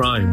Crime,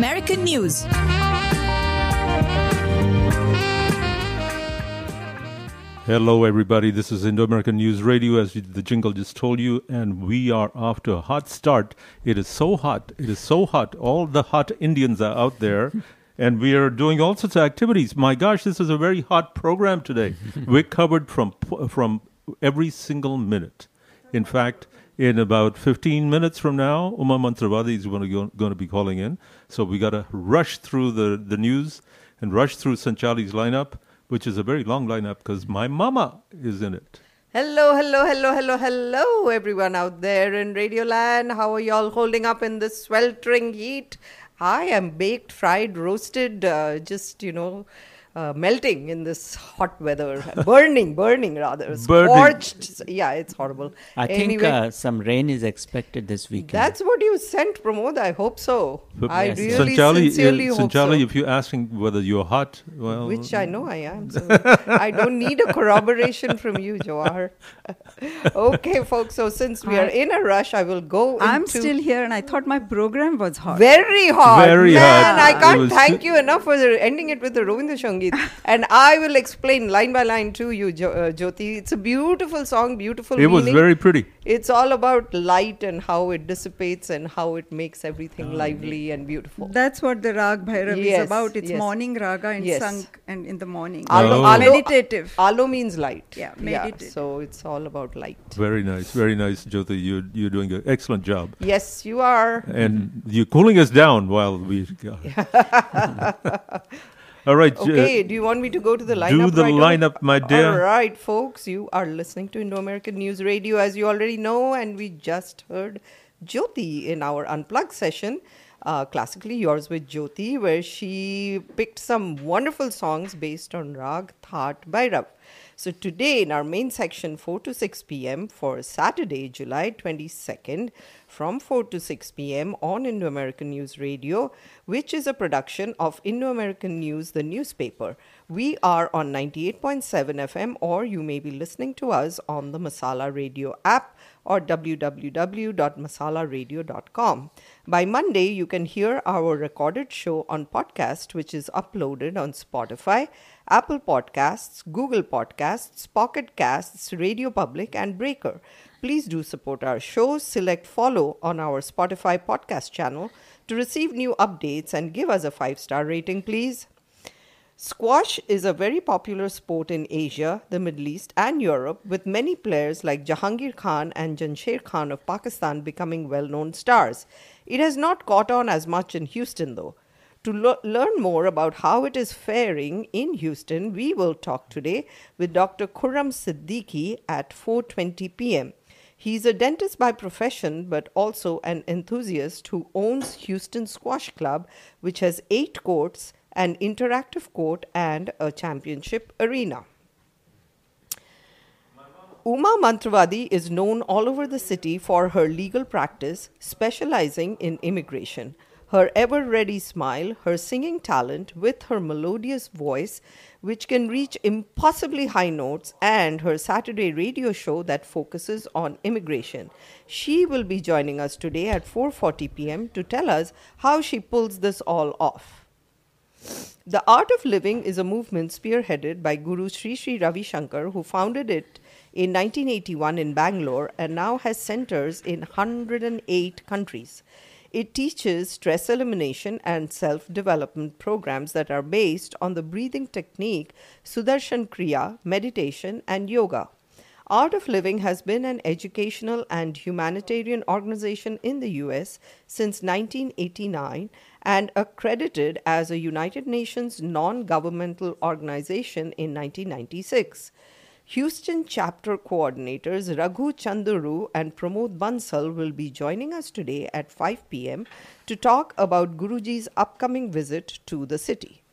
News. Hello, everybody. This is Indo American News Radio, as the jingle just told you, and we are off to a hot start. It is so hot. It is so hot. All the hot Indians are out there, and we are doing all sorts of activities. My gosh, this is a very hot program today. We're covered from from every single minute. In fact, in about 15 minutes from now, Uma Mantravadi is going to, go, going to be calling in. So we got to rush through the, the news and rush through Sanchali's lineup, which is a very long lineup because my mama is in it. Hello, hello, hello, hello, hello, everyone out there in Radio Land. How are y'all holding up in this sweltering heat? I am baked, fried, roasted, uh, just, you know, uh, melting in this hot weather, burning, burning rather, scorched. Yeah, it's horrible. I anyway, think uh, some rain is expected this weekend. That's what you sent, Pramod. I hope so. But I yes. really Sanchali, sincerely uh, hope Sanchali, so. if you're asking whether you're hot, well, Which I know I am. So I don't need a corroboration from you, Jawahar. okay, folks. So since we are in a rush, I will go. I'm into still here, and I thought my program was hot. Very hot. Very Man, hot. I can't thank you enough for ending it with the Ravindra Sangeet. and I will explain line by line to you, jo- uh, Jyoti. It's a beautiful song, beautiful it was very pretty. It's all about light and how it dissipates and how it makes everything lively and beautiful. That's what the Rag Bhairav Yes, is about. It's yes. morning raga and Yes. sung and in the morning. Alo, Oh. alo, Meditative. Alo means light. Yeah, meditative. so it's all about light. Very nice, very nice, Jyoti. You're, you're doing an excellent job. Yes, you are. And you're cooling us down while we. All right. uh, Okay, do you want me to go to the lineup? Do the right lineup, my dear. All right, folks, you are listening to Indo American News Radio, as you already know, and we just heard Jyoti in our unplugged session. Uh, classically yours with Jyoti, where she picked some wonderful songs based on Rag Thaat Bhairav. So today in our main section 4 to 6 p.m. for Saturday, July 22nd from 4 to 6 p.m. on Indo American News Radio, which is a production of Indo American News, the newspaper. We are on 98.7 FM, or you may be listening to us on the Masala Radio app or www.masalaradio.com. By Monday, you can hear our recorded show on podcast, which is uploaded on Spotify, Apple Podcasts, Google Podcasts, Pocket Casts, Radio Public, and Breaker. Please do support our shows. Select follow on our Spotify podcast channel to receive new updates and give us a five star rating, please. Squash is a very popular sport in Asia, the Middle East, and Europe, with many players like Jahangir Khan and Jansher Khan of Pakistan becoming well known stars. It has not caught on as much in Houston, though. To lo- learn more about how it is faring in Houston, we will talk today with Dr. Khurram Siddiqui at 4:20 p.m. He's a dentist by profession, but also an enthusiast who owns Houston Squash Club, which has eight courts, an interactive court, and a championship arena. Uma Mantravadi is known all over the city for her legal practice, specializing in immigration. Her ever ready smile, her singing talent with her melodious voice, which can reach impossibly high notes, and her Saturday radio show that focuses on immigration. She will be joining us today at 4:40 p.m. to tell us how she pulls this all off. The Art of Living is a movement spearheaded by Guru Sri Sri Ravi Shankar, who founded it in 1981 in Bangalore and now has centers in 108 countries. It teaches stress elimination and self development programs that are based on the breathing technique Sudarshan Kriya, meditation, and yoga. Art of Living has been an educational and humanitarian organization in the US since 1989 and accredited as a United Nations non governmental organization in 1996. Houston chapter coordinators Raghu Chunduru and Pramod Bansal will be joining us today at 5 p.m. to talk about Guruji's upcoming visit to the city.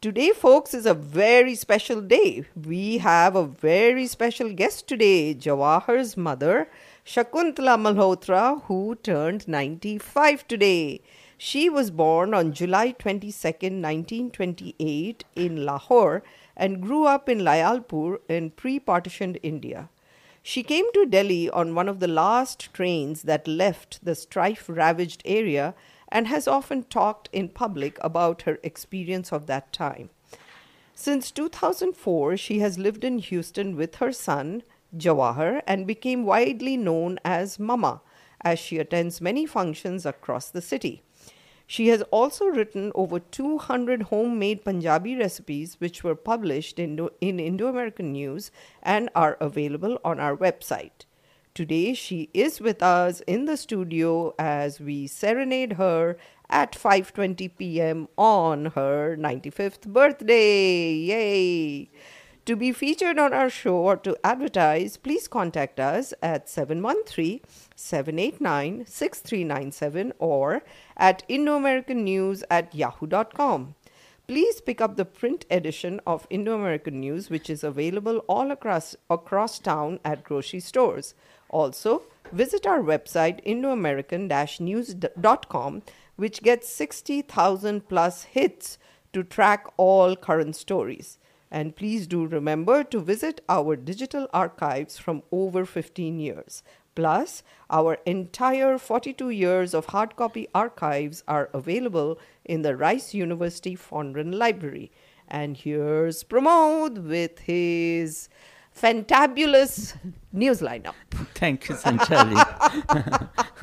Today, folks, is a very special day. We have a very special guest today, Jawahar's mother, Shakuntala Malhotra, who turned 95 today. She was born on July 22, 1928, in Lahore and grew up in Lyallpur in pre partitioned India. She came to Delhi on one of the last trains that left the strife ravaged area and has often talked in public about her experience of that time. Since 2004, she has lived in Houston with her son, Jawahar, and became widely known as Mama, as she attends many functions across the city. She has also written over 200 homemade Punjabi recipes, which were published in, in Indo American News and are available on our website. Today, she is with us in the studio as we serenade her at 5:20 p.m. on her 95th birthday. Yay! To be featured on our show or to advertise, please contact us at 713 789 6397 or at IndoAmericanNews at yahoo.com. Please pick up the print edition of Indo American News, which is available all across, across town at grocery stores. Also, visit our website, indoamerican news.com, which gets 60,000 plus hits to track all current stories. And please do remember to visit our digital archives from over 15 years. Plus, our entire 42 years of hard copy archives are available in the Rice University Fondren Library. And here's Pramod with his fantabulous news lineup. Thank you, Sanchali.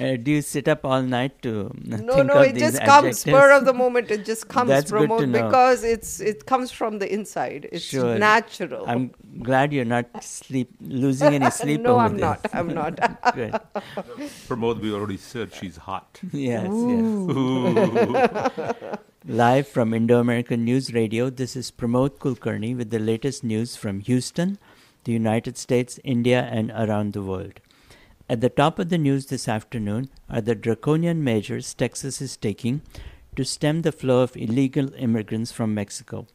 uh, do you sit up all night to no, think no, of it these just comes spur of the moment. It just comes That's good to know. because it's it comes from the inside. It's Sure. natural. I'm glad you're not sleep losing any sleep no, over I'm this. not. I'm not. Good. Pramod, we already said she's hot. Yes, Ooh. yes. Live from Indo American News Radio, this is Pramod Kulkarni with the latest news from Houston, the United States, India, and around the world. At the top of the news this afternoon are the draconian measures Texas is taking to stem the flow of illegal immigrants from Mexico.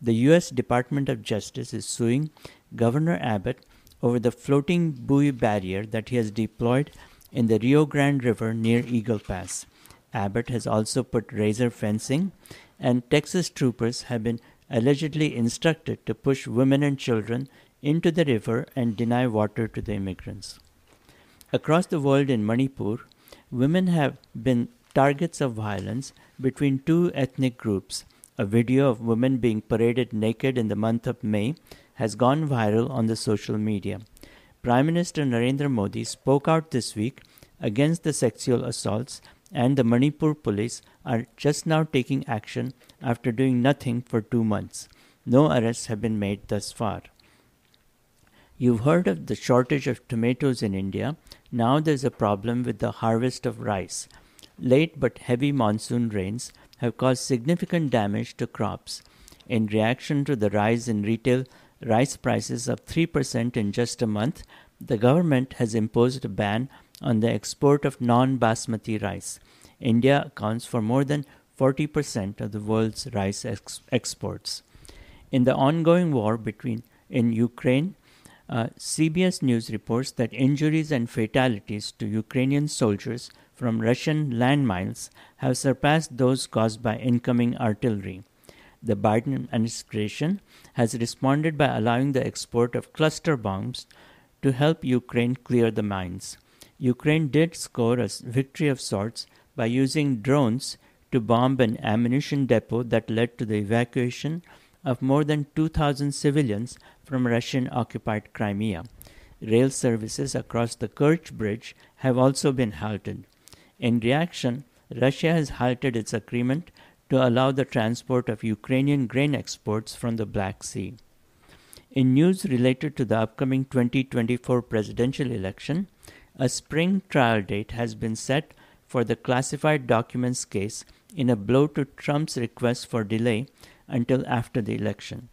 The U.S. Department of Justice is suing Governor Abbott over the floating buoy barrier that he has deployed in the Rio Grande River near Eagle Pass. Abbott has also put razor fencing, and Texas troopers have been allegedly instructed to push women and children into the river and deny water to the immigrants. Across the world in Manipur, women have been targets of violence between two ethnic groups. A video of women being paraded naked in the month of May has gone viral on the social media. Prime Minister Narendra Modi spoke out this week against the sexual assaults, and the Manipur police are just now taking action after doing nothing for two months. No arrests have been made thus far. You've heard of the shortage of tomatoes in India. Now there's a problem with the harvest of rice. Late but heavy monsoon rains have caused significant damage to crops. In reaction to the rise in retail rice prices of 3% in just a month, the government has imposed a ban on the export of non basmati rice. India accounts for more than 40% of the world's rice ex- exports. In the ongoing war between in Ukraine, uh, CBS News reports that injuries and fatalities to Ukrainian soldiers from Russian landmines have surpassed those caused by incoming artillery. The Biden administration has responded by allowing the export of cluster bombs to help Ukraine clear the mines. Ukraine did score a victory of sorts by using drones to bomb an ammunition depot that led to the evacuation of more than 2,000 civilians from Russian occupied Crimea. Rail services across the Kerch Bridge have also been halted. In reaction, Russia has halted its agreement to allow the transport of Ukrainian grain exports from the Black Sea. In news related to the upcoming 2024 presidential election, a spring trial date has been set for the classified documents case in a blow to Trump's request for delay until after the election.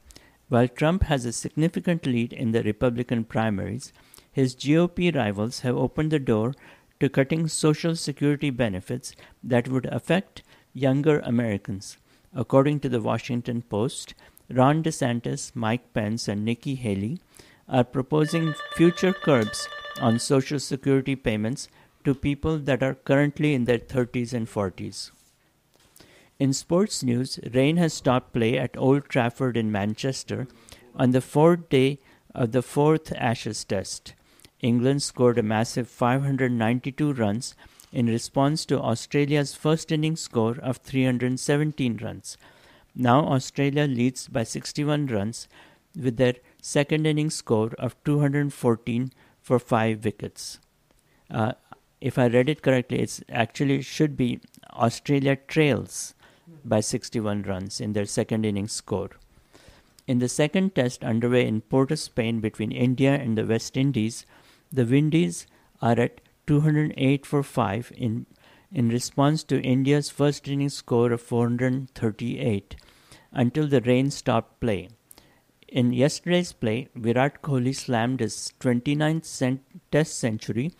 While Trump has a significant lead in the Republican primaries, his GOP rivals have opened the door to cutting Social Security benefits that would affect younger Americans. According to the Washington Post, Ron DeSantis, Mike Pence, and Nikki Haley are proposing future curbs on Social Security payments to people that are currently in their 30s and 40s. In sports news, rain has stopped play at Old Trafford in Manchester on the fourth day of the fourth Ashes Test. England scored a massive 592 runs in response to Australia's first inning score of 317 runs. Now Australia leads by 61 runs with their second inning score of 214 for 5 wickets. Uh, if I read it correctly, it actually should be Australia trails by 61 runs in their second innings score. In the second test underway in Port of Spain between India and the West Indies, the Windies are at 208 for 5 in, in response to India's first innings score of 438 until the rain stopped play. In yesterday's play, Virat Kohli slammed his 29th cent- test century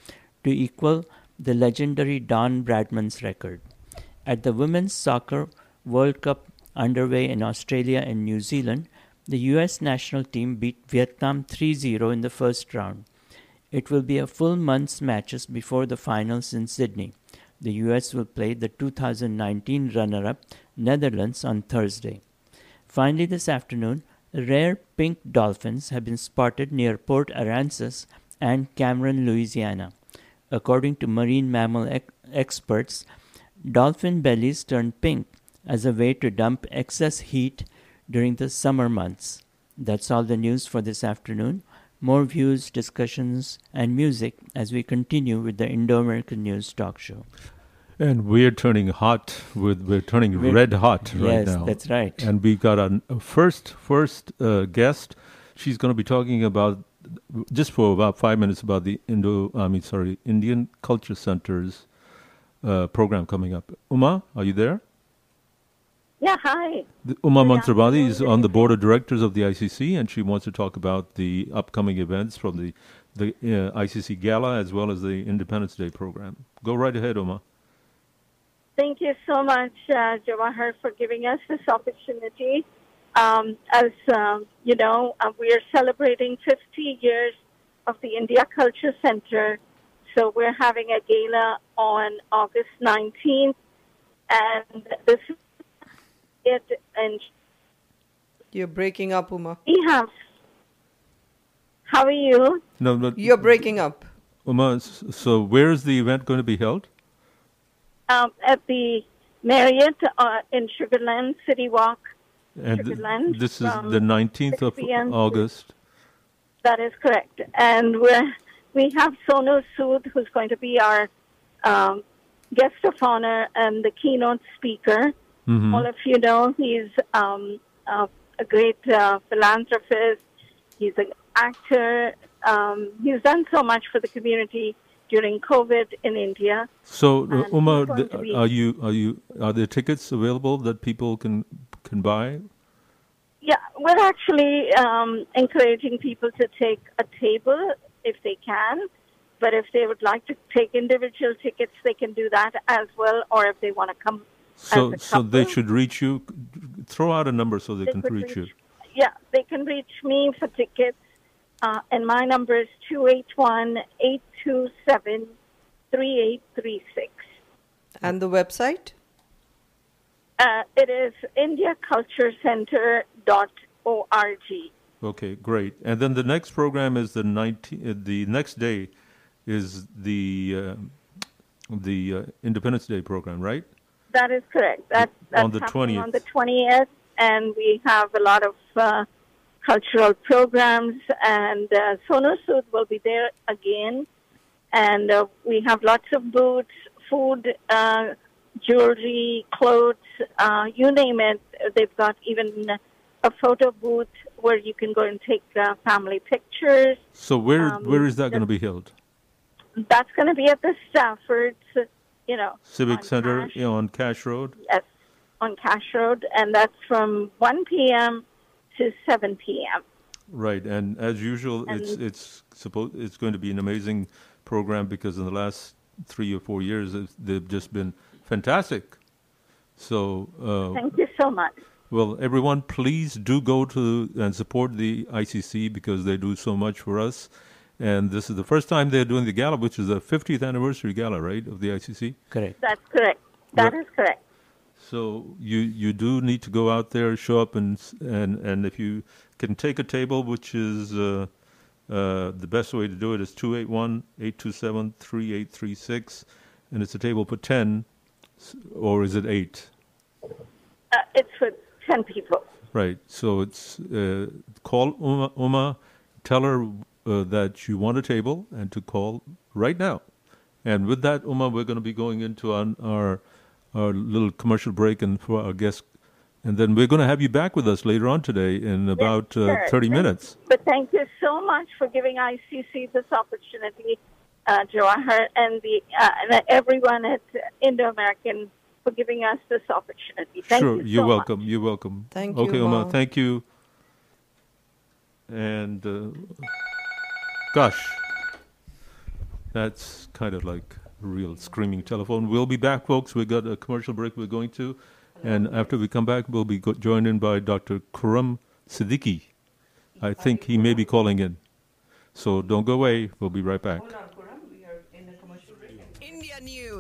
to equal the legendary Don Bradman's record. At the Women's Soccer World Cup underway in Australia and New Zealand, the US national team beat Vietnam 3 0 in the first round. It will be a full month's matches before the finals in Sydney. The US will play the 2019 runner up Netherlands on Thursday. Finally, this afternoon, rare pink dolphins have been spotted near Port Aransas and Cameron, Louisiana. According to marine mammal ec- experts, dolphin bellies turn pink as a way to dump excess heat during the summer months. That's all the news for this afternoon. More views, discussions, and music as we continue with the Indo American News Talk Show. And we're turning hot with we're turning We're- red hot right Yes, now. that's right. And we got a, a first first uh, guest. She's going to be talking about just for about five minutes about the Indo. I mean, sorry, Indian Culture Center's uh, program coming up. Uma, are you there? Yeah, hi. The, Uma Good Mantravadi is on the board of directors of the ICC, and she wants to talk about the upcoming events from the the uh, ICC Gala as well as the Independence Day program. Go right ahead, Uma. Thank you so much, uh, Jawahar, for giving us this opportunity. Um, as um, you know, uh, we are celebrating 50 years of the India Culture Center. So we're having a gala on August 19th, and this is it. And You're breaking up, Uma. we have. How are you? No, no, You're breaking up. Uma, so where is the event going to be held? Um, at the Marriott uh, in Sugarland City Walk. And th- Sugarland this is the 19th of 6 p.m. to- August. That is correct. And we're, we have Sonu Sood, who's going to be our um, guest of honor and the keynote speaker. Mhm. All of you know he's um, uh, a great uh, philanthropist. He's an actor. Um, he's done so much for the community during COVID in India. So, uh, Uma, he's th- be- are you are you are there tickets available that people can can buy? Yeah, we're actually um, encouraging people to take a table if they can. But if they would like to take individual tickets, they can do that as well. Or if they want to come So, so they should reach you. Throw out a number so they, They can could reach, you. Yeah, they can reach me for tickets. Uh, and my number is 281 827 3836. And the website? Uh, It is indiaculturecenter.org. Okay, great. And then the next program is the 19. Uh, the next day is the uh, the uh, Independence Day program, right? That is correct. That, that's On the 20th. On the 20th. and we have a lot of uh, cultural programs. And uh, Sonu Sood will be there again, and uh, we have lots of booths, food, uh, jewelry, clothes, uh, you name it. They've got even a photo booth where you can go and take uh, family pictures. So where Um, where is that going to be held? That's going to be at the Stafford, you know, Civic Center Cash. you know, on Cash Road. Yes, on Cash Road, and that's from 1 p.m. to 7 p.m. Right, and as usual, it's And- it's supposed it's going to be an amazing program because in the last three or four years they've just been fantastic. So, uh, Thank you so much. well, everyone, please do go to and support the ICC because they do so much for us. And this is the first time they're doing the gala, which is the 50th anniversary gala, right, of the ICC. Correct. That's correct. That Right. is correct. So you you do need to go out there, show up, and and and if you can take a table, which is uh, uh, the best way to do it is 281-827-3836, and it's a table for ten, or is it eight? Uh, it's for 10 people. Right. So it's uh, call Uma, Uma, tell her uh, that you want a table, and to call right now. And with that, Uma, we're going to be going into our, our our little commercial break, and for our guest, and then we're going to have you back with us later on today in about uh, thirty Thank- minutes. But thank you so much for giving ICC this opportunity, uh, Jawahar, and the uh, and everyone at Indo American for giving us this opportunity. Thank sure, you so you're much. welcome. You're welcome. Thank you, Okay, Uma. Thank you. And uh, gosh, that's kind of like a real screaming telephone. We'll be back, folks. We got a commercial break we're going to, and after we come back, we'll be go- joined in by Dr. Khurram Siddiqui. I think he may be calling in. So don't go away. We'll be right back.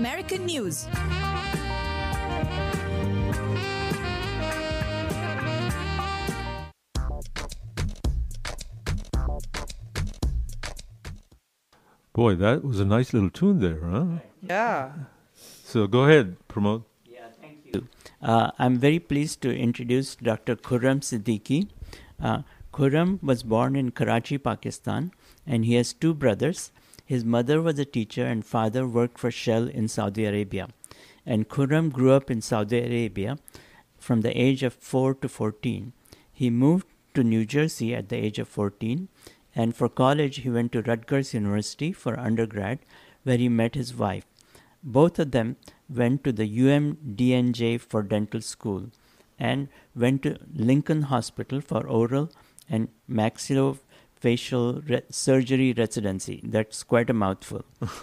News. Boy, that was a nice little tune there, huh? Yeah. So go ahead, Pramod. Yeah, thank you. Uh, I'm very pleased to introduce Dr. Khurram Siddiqui. Uh, Khurram was born in Karachi, Pakistan, and he has two brothers. His mother was a teacher and father worked for Shell in Saudi Arabia. And Khurram grew up in Saudi Arabia from the age of 4 to 14. He moved to New Jersey at the age of 14, and for college, he went to Rutgers University for undergrad, where he met his wife. Both of them went to the UMDNJ for dental school and went to Lincoln Hospital for oral and maxillofacial re- surgery residency. That's quite a mouthful.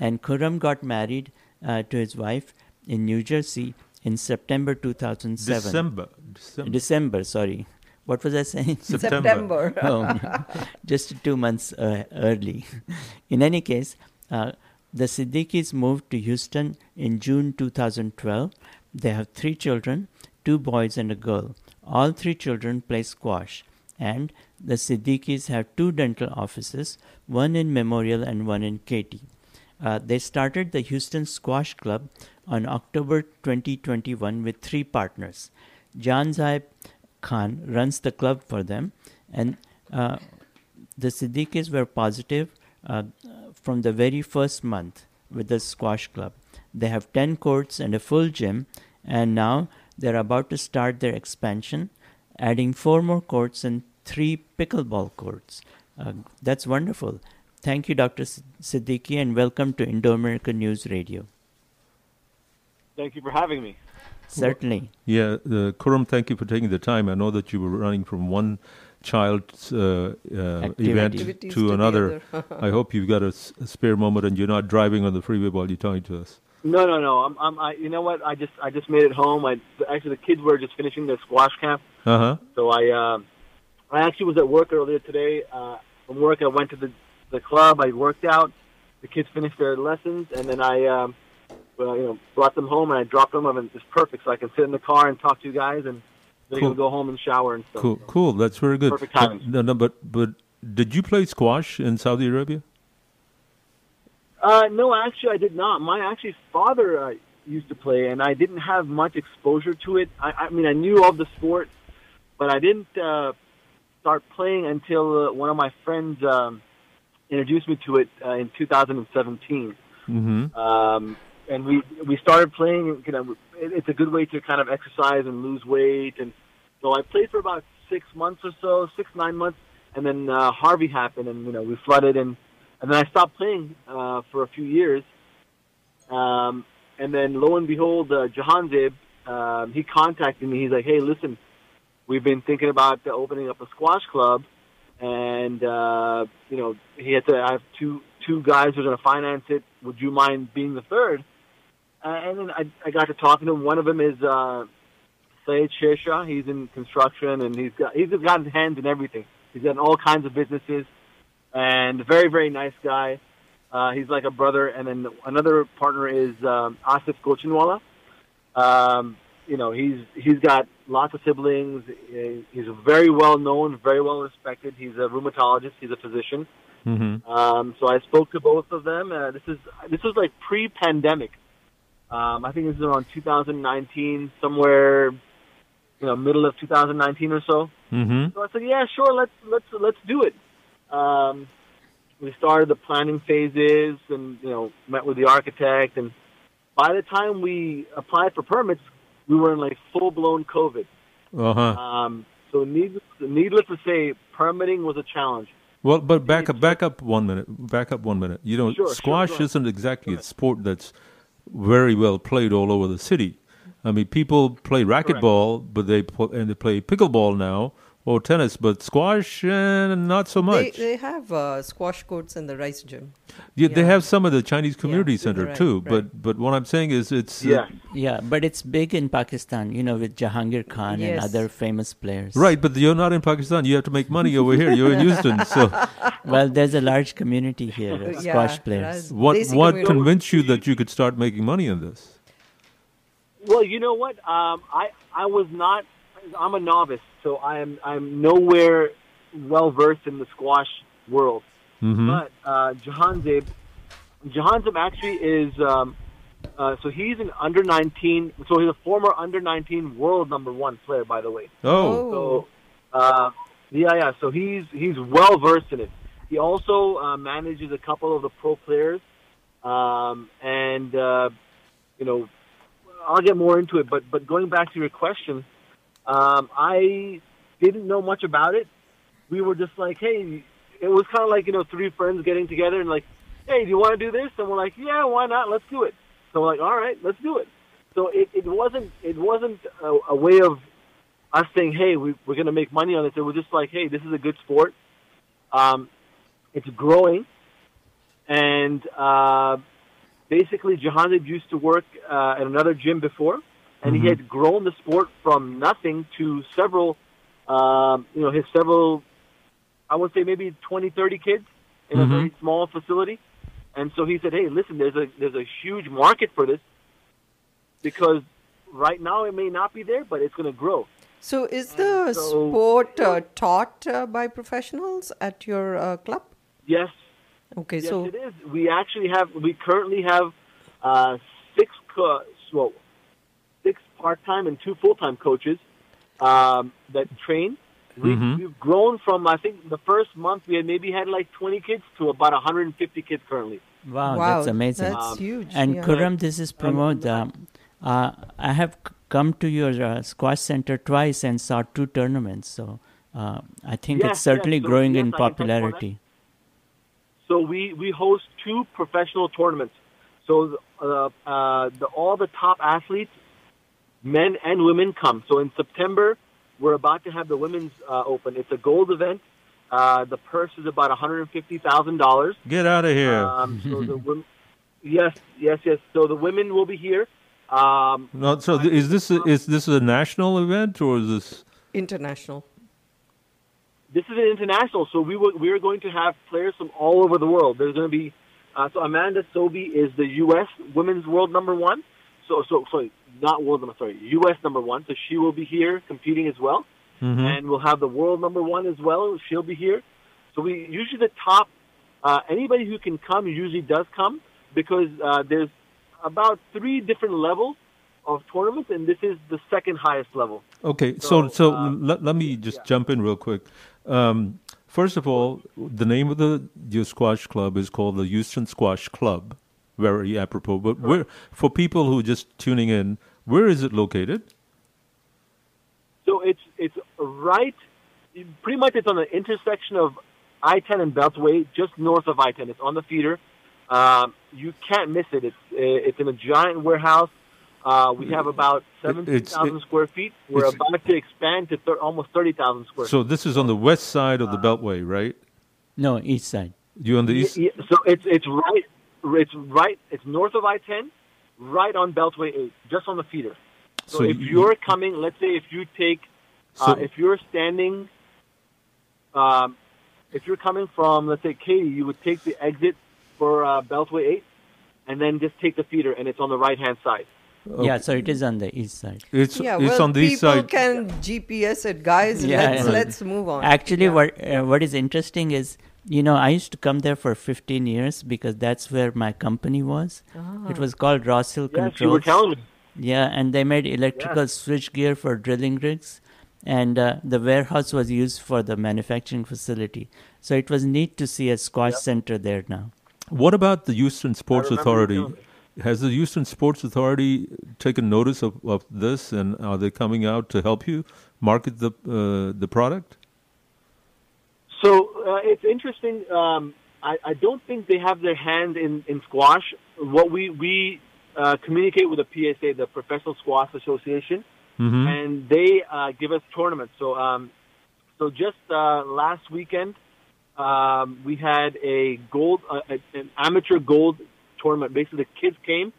and Khurram got married uh, to his wife in New Jersey in September 2007. December. December. December, sorry. What was I saying? September. oh, just two months uh, early. In any case, uh, the Siddiquis moved to Houston in June 2012. They have three children, two boys and a girl. All three children play squash. And the Siddiquis have two dental offices, one in Memorial and one in Katy. Uh, they started the Houston Squash Club on October 2021 with three partners. Jan Zaib Khan runs the club for them, and uh, the Siddiquis were positive uh, from the very first month with the squash club. They have 10 courts and a full gym, and now they're about to start their expansion, adding four more courts and three pickleball courts. Uh, that's wonderful. Thank you, Dr. S- Siddiqui, and welcome to Indo American News Radio. Thank you for having me. Certainly. Yeah, uh, Khurram, thank you for taking the time. I know that you were running from one child's uh, uh, event Activities to to another. I hope you've got a, s- a spare moment and you're not driving on the freeway while you're talking to us. No, no, no. I'm, I'm, I, you know what? I just, I just made it home. I actually, the kids were just finishing their squash camp, Uh huh. so I, uh, I actually was at work earlier today. Uh, from work, I went to the, the club. I worked out. The kids finished their lessons, and then I, um, well, you know, brought them home and I dropped them off, and it's perfect. So I can sit in the car and talk to you guys, and then Cool. can go home and shower and stuff. Cool, cool. That's very good. Perfect timing. No, no, but but did you play squash in Saudi Arabia? Uh, no, actually, I did not. My actually father uh, used to play, and I didn't have much exposure to it. I, I mean, I knew of the sport, but I didn't uh, start playing until uh, one of my friends um, introduced me to it uh, in 2017. Mm-hmm. Um, and we we started playing. You know, it, it's a good way to kind of exercise and lose weight. And so I played for about six months or so, six nine months, and then uh, Harvey happened, and you know we flooded, and and then I stopped playing uh, for a few years. Um, and then lo and behold, uh, Jahanzib, um, he contacted me. He's like, "Hey, listen, we've been thinking about opening up a squash club, and uh, you know, he had to. I have two two guys who are going to finance it. Would you mind being the third? Uh, and then I, I got to talking to him. One of them is uh, Sayed Shersha. He's in construction, and he's got he's got his hands in everything. He's got all kinds of businesses, and very very nice guy. Uh, he's like a brother. And then another partner is um, Asif Gochinwala. Um, you know, he's he's got lots of siblings. He's very well known, very well respected. He's a rheumatologist. He's a physician. Mm-hmm. Um, so I spoke to both of them. Uh, this is this was like pre-pandemic. Um, I think this is around 2019, somewhere, you know, middle of 2019 or so. Mm-hmm. So I said, yeah, sure, let's let's let's do it. Um, we started the planning phases, and you know, met with the architect, and by the time we applied for permits, we were in like full blown COVID. Uh huh. Um, so needless, needless to say, permitting was a challenge. Well, but back up, back up one minute. Back up one minute. You know, Sure, sure, squash ahead. isn't exactly a sport that's very well played all over the city. I mean, people play racquetball, but they and they play pickleball now or tennis, but squash uh, not so much. they have uh, squash courts in the rice gym. yeah, they have some of the Chinese community center right, too. right. But but what I'm saying is, it's uh, Yeah. Yeah, but it's big in Pakistan, you know, with Jahangir Khan and other famous players. right. But you're not in Pakistan. You have to make money over here. You're in Houston. So Well, there's a large community here of Yeah, squash there players. what what community. convinced you that you could start making money in this? Well, you know what? Um, I I was not. I'm a novice, so I'm I'm nowhere well versed in the squash world. Mm-hmm. But uh, Jahanzib, Jahanzib actually is. Um, uh, so he's an under 19. So he's a former under 19 world number one player, by the way. Oh, So, uh, yeah, yeah. So he's he's well versed in it. He also uh, manages a couple of the pro players, um, and uh, you know, I'll get more into it. But but going back to your question, um, I didn't know much about it. We were just like, hey, it was kind of like you know three friends getting together and like, hey, do you want to do this? And we're like, yeah, why not? Let's do it. So we're like, all right, let's do it. So it, it wasn't it wasn't a, a way of us saying, hey, we, we're going to make money on this. It was just like, hey, this is a good sport. Um, it's growing, and uh, basically, Jahanzib used to work uh, at another gym before, and he had grown the sport from nothing to several, um, you know, his several, I would say maybe 20, 30 kids in a Mhm. very small facility. And so he said, hey, listen, there's a there's a huge market for this because right now it may not be there, but it's going to grow. So, is the so- sport uh, taught uh, by professionals at your uh, club? Yes. Okay, yes, so it is. We actually have. We currently have uh, six co- well, six part-time and two full-time coaches um, that train. We, Mhm. We've grown from I think the first month we had maybe had like 20 kids to about 150 kids currently. Wow, Wow, that's amazing. that's Um, huge. And yeah. Khurram, this is Pramod. Um, uh, I have come to your uh, squash center twice and saw two tournaments. So uh, I think Yes, it's certainly yes, so- growing yes, in I can touch upon that. popularity. So we, we host two professional tournaments. So uh, uh, the, all the top athletes, men and women, come. So in September, we're about to have the women's uh, open. It's a gold event. Uh, the purse is about $150,000. Get out of here. Um, so the wom- yes, yes, yes. So the women will be here. Um, no, so th- is this a, is this a national event or is this International. this is an international, so we will, we are going to have players from all over the world. There's going to be uh, so Amanda Sobhy is the U.S. women's world number one. So so sorry, not world number sorry, U.S. number one. So she will be here competing as well, Mhm. and we'll have the world number one as well. She'll be here. So we usually the top uh, anybody who can come usually does come because uh, there's about three different levels of tournaments, and this is the second highest level. Okay, so so, let, let me just jump in real quick. Um, first of all, the name of the your squash club is called the Houston Squash Club. Very apropos. But where for people who are just tuning in, where is it located? So it's it's right, pretty much it's on the intersection of I-10 and Beltway, just north of I-10. It's on the feeder. Um, you can't miss it. It's uh, it's in a giant warehouse. Uh, we have about seventeen it's- thousand it- square feet. We're about to expand to thir- almost thirty thousand square. Feet. So this is on the west side of the Beltway, right? No, east side. You on the Y- east? y- so it's it's right it's right it's north of I-10, right on Beltway 8, just on the feeder. So, So if you- you're coming, let's say if you take, uh, So- if you're standing, um, if you're coming from let's say Katy, you would take the exit for uh, Beltway 8, and then just take the feeder, and it's on the right hand side. Yeah, so it is on the east side. It's yeah, it's well, on the east people side. can GPS it, guys. Yeah, let's yeah. let's move on. Actually, what uh, what is interesting is, you know, I used to come there for 15 years because that's where my company was. Ah. It was called Ross Hill Yes, Controls. you were telling me. Yeah, and they made electrical switch gear for drilling rigs, and uh, the warehouse was used for the manufacturing facility. So it was neat to see a squash center there now. What about the Houston Sports Authority? Has the Houston Sports Authority taken notice of, of this, and are they coming out to help you market the uh, the product? So uh, it's interesting. Um, I, I don't think they have their hand in, in squash. What we we uh, communicate with the PSA, the Professional Squash Association, Mhm. and they uh, give us tournaments. So um, so just uh, last weekend, um, we had a gold, uh, an amateur gold tournament. Basically, the kids came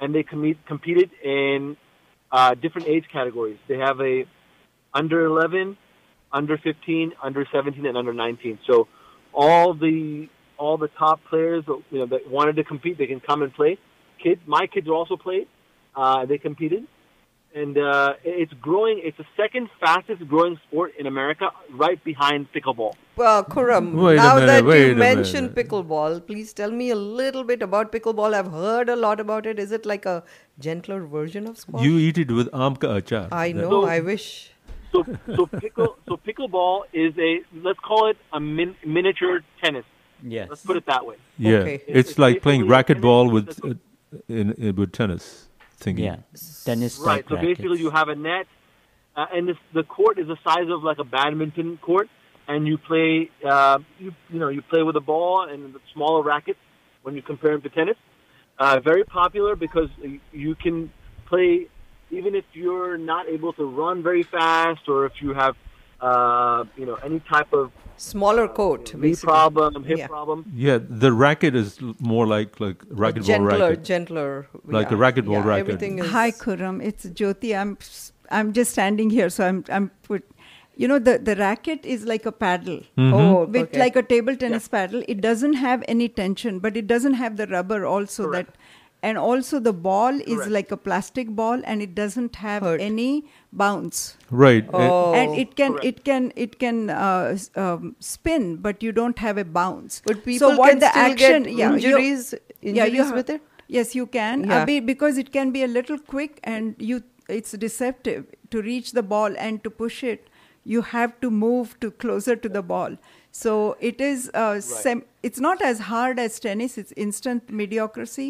and they com- competed in uh, different age categories. They have a under 11, under 15, under 17, and under 19. So all the all the top players, you know, that wanted to compete, they can come and play. Kids, my kids also played. Uh, they competed, and uh, it's growing. It's the second fastest growing sport in America, right behind pickleball. Well, Khurram, Wait now minute, that you mentioned pickleball, please tell me a little bit about pickleball. I've heard a lot about it. Is it like a gentler version of squash? You eat it with amka achar. I know. So- I wish. So, so pickle, so pickleball is a let's call it a min, miniature tennis. Yes. Let's put it that way. Yeah, Okay. it's, It's like playing basically racquetball with uh, in, in with tennis thinking. Yeah, tennis Right. type So basically, you have a net, uh, and this, the court is the size of like a badminton court, and you play. Uh, you you know you play with a ball and the smaller rackets when you compare them to tennis. Uh, very popular because you can play even if you're not able to run very fast or if you have uh, you know any type of Smaller court, knee problem, hip Yeah. problem. Yeah, the racket is more like like A racquetball gentler, racket. gentler. Like a yeah, racquetball yeah, racket. Everything is. Hi, Khurram. It's Jyoti. I'm I'm just standing here, so I'm I'm put. You know the the racket is like a paddle. Mm-hmm. Oh, with okay. like a table tennis paddle. It doesn't have any tension, but it doesn't have the rubber also Correct. that and also the ball is Correct. like a plastic ball and it doesn't have Hurt. any bounce. Right. Oh. And it can Correct. it can it can uh, um, spin, but you don't have a bounce. But people so what can the still action, get yeah, you- injuries, yeah, injuries you ha- with it? Yes, you can. Yeah. Uh, because it can be a little quick and you it's deceptive to reach the ball and to push it. You have to move to closer to the ball. So it is uh, sem- it's not as hard as tennis. It's instant mediocrity,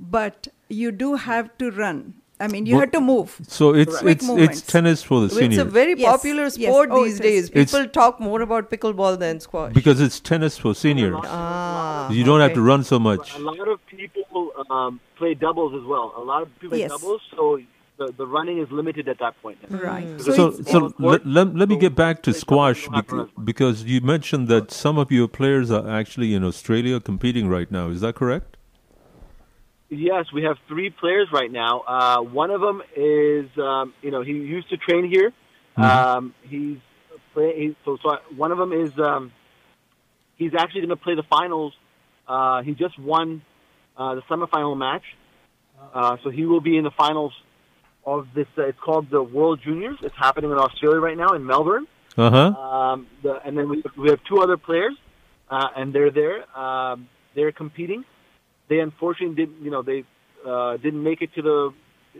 but you do have to run. I mean, you Well, had to move. So it's Quick it's movements. it's tennis for the It's seniors It's a very Yes, popular yes. sport Oh, these it is. days. It's- People talk more about pickleball than squash. because it's tennis for seniors. Ah, you don't have to run so much. A lot of people um, play doubles as well. A lot of people play Yes. doubles, so the, the running is limited at that point. Right. Because So So, so let, let, let me get back to squash you don't have to bec- run. because you mentioned that some of your players are actually in Australia competing right now. Is that correct? Yes, we have three players right now. Uh, one of them is, um, you know, he used to train here. Um, he's play, he, so, so one of them is um, he's actually going to play the finals. Uh, he just won uh, the semifinal match, uh, so he will be in the finals of this. Uh, it's called the World Juniors. It's happening in Australia right now in Melbourne. Uh huh. Um, the, and then we, we have two other players, uh, and they're there. Um, they're competing. They unfortunately didn't, you know, they uh, didn't make it to the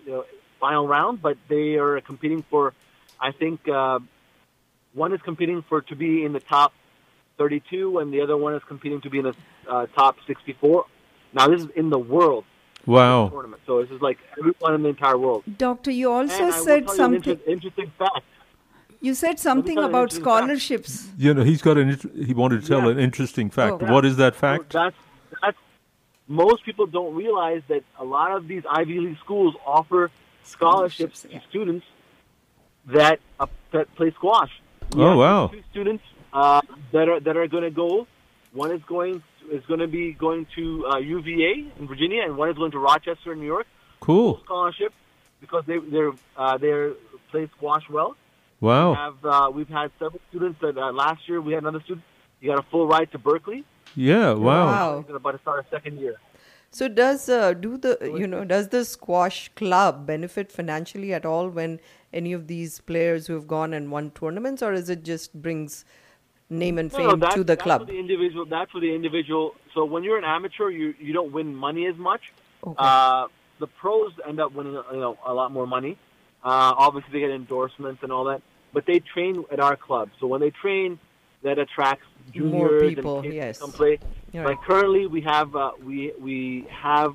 you know, final round, but they are competing for. I think uh, one is competing for to be in the top 32, and the other one is competing to be in the uh, top 64. Now this is in the world Wow. tournament, so this is like everyone in the entire world. Doctor, you also and said tell you an something. inter- interesting fact. You said something tell you an about interesting fact. scholarships. You know, he's got an. int- He wanted to tell Yeah. an interesting fact. Oh. What is that So fact? that's that's most people don't realize that a lot of these Ivy League schools offer scholarships Scholarships, yeah. to students that uh, that play squash. We Oh, wow. Two students uh, that are that are going to go. One is going is going to be going to uh, UVA in Virginia, and one is going to Rochester, in New York. Cool. Scholarship because they they're uh, they're play squash well. We Wow. have uh, we've had several students that uh, last year we had another student. He got a full ride to Berkeley. Yeah. Wow. Wow. About to start a second year. So does uh, do the you know does the squash club benefit financially at all when any of these players who have gone and won tournaments, or is it just brings name and fame no, that's, to the that's club? For the individual, that's for the individual. So when you're an amateur, you you don't win money as much. Okay. Uh, the pros end up winning, you know, a lot more money. Uh, obviously, they get endorsements and all that, but they train at our club. So when they train, that attracts More people, and kids yes. come play. Right. Like currently, we have uh, we we have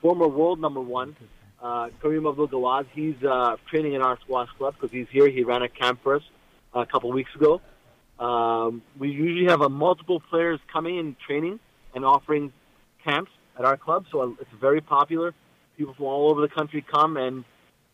former world number one, uh, Karim Abdel Gawad. He's uh, training in our squash club because he's here. He ran a camp for us a couple weeks ago. Um, we usually have uh, multiple players coming and training and offering camps at our club, so uh, it's very popular. People from all over the country come and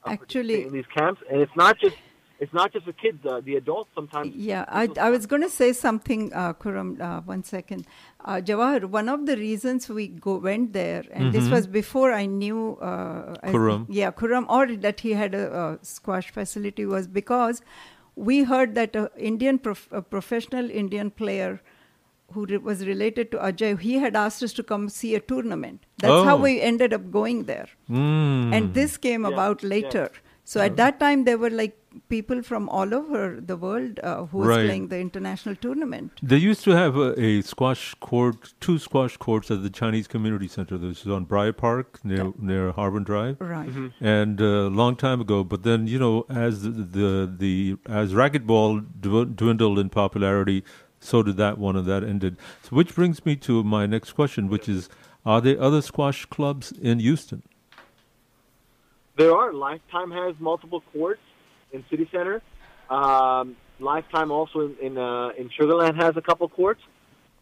uh, Actually- in these camps, and it's not just it's not just the kids. Uh, the adults sometimes. Yeah, I, I was going to say something, uh, Khurram, uh, one second. Uh, Jawahar, one of the reasons we go went there, and this was before I knew uh, I- yeah, Khurram, or that he had a, a squash facility, was because we heard that a Indian prof- a professional Indian player who re- was related to Ajay, he had asked us to come see a tournament. That's how Oh. we ended up going there. Mm. And this came Yeah, about yeah. later. So at that time, there were like people from all over the world uh, who was Right. playing the international tournament. They used to have a, a squash court, two squash courts at the Chinese Community Center. This is on Bryar Park near near Harbor Drive. Right. And a long time ago, but then you know, as the the, the as racquetball dwindled in popularity, so did that one, and that ended. So, which brings me to my next question, which is: Are there other squash clubs in Houston? There are. Lifetime has multiple courts in City Center. Um, Lifetime also in in, uh, in Sugarland has a couple courts,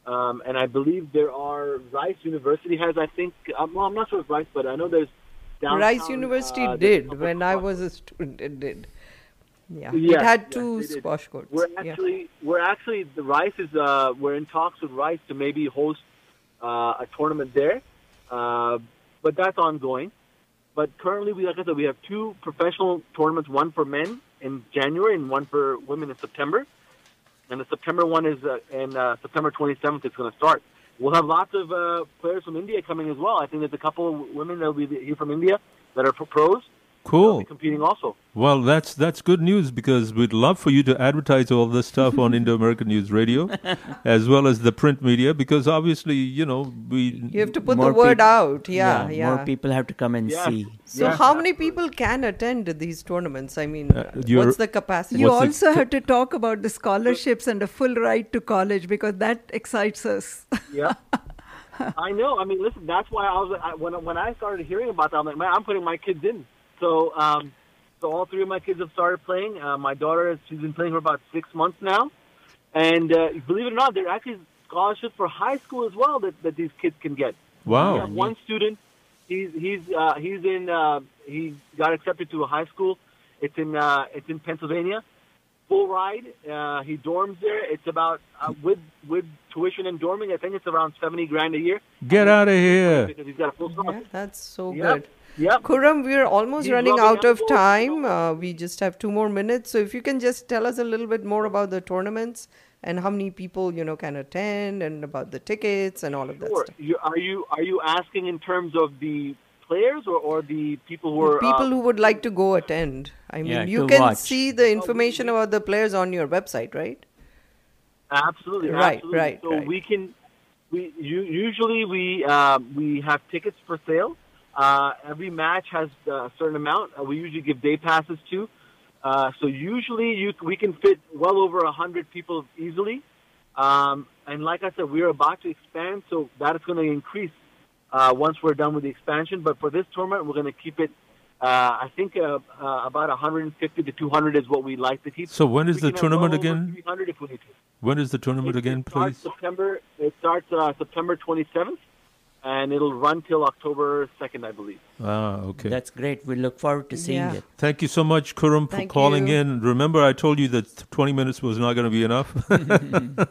um, and I believe there are Rice University has. I think. Um, well, I'm not sure if Rice, but I know there's. Downtown, Rice University uh, did when I was a student. It did. Yeah, Yes, it had two did. squash courts. We're yeah. actually we're actually the Rice is uh, we're in talks with Rice to maybe host uh, a tournament there, uh, but that's ongoing. But currently, we like I said, we have two professional tournaments: one for men in January and one for women in September. And the September one is uh, in uh, September 27th. It's going to start. We'll have lots of uh, players from India coming as well. I think there's a couple of women that will be here from India that are pro- pros. They'll Cool. be competing also. Well, that's that's good news because we'd love for you to advertise all this stuff on Indo American News Radio, as well as the print media, because obviously, you know, we You have to put the word peop- out. Yeah, yeah. More people have to come and Yeah. see. So, Yeah. how many people can attend these tournaments? I mean, Uh, what's the capacity? You What's also ca- have to talk about the scholarships and a full ride to college because that excites us. Yeah. I know. I mean, listen. That's why I was I, when when I started hearing about that. I'm like, man, I'm putting my kids in So, um, so all three of my kids have started playing. Uh, my daughter, has- she's been playing for about six months now, and uh, believe it or not, there are actually scholarships for high school as well that, that these kids can get. Wow. We have one student. He's he's uh, he's in uh, he got accepted to a high school. It's in uh, it's in Pennsylvania. Full ride. Uh, he dorms there. It's about uh, with with tuition and dorming. I think it's around seventy grand a year. Get out of here. Because he's got a full scholarship. That's so Yep. good. Yep. Khurram, we're almost He's running out of elbows. time. Uh, we just have two more minutes. So if you can just tell us a little bit more about the tournaments and how many people you know can attend and about the tickets and all of that Sure. stuff. You, are you are you asking in terms of the players or, or the people who are people uh, who would like to go attend. I mean, Yeah, you can watch. see the information about the players on your website, right? Absolutely, Right, absolutely. right, So right. we can, we u- usually we um, we have tickets for sale. Uh, every match has a certain amount. Uh, we usually give day passes too. Uh, so usually you we can fit well over a hundred people easily. Um, and like I said, we're about to expand, so that is going to increase uh, once we're done with the expansion. But for this tournament, we're going to keep it. Uh, I think uh, uh, about 150 to 200 is what we like to keep. So when is We the tournament well again? 300 if we need to. When is the tournament again, starts please? September. It starts uh, September 27th, and it'll run till October 2nd, I believe. Ah, okay. That's great. We look forward to seeing Yeah. it. Thank you so much, Khurram, for Thank calling you. in. Remember, I told you that 20 minutes was not going to be enough.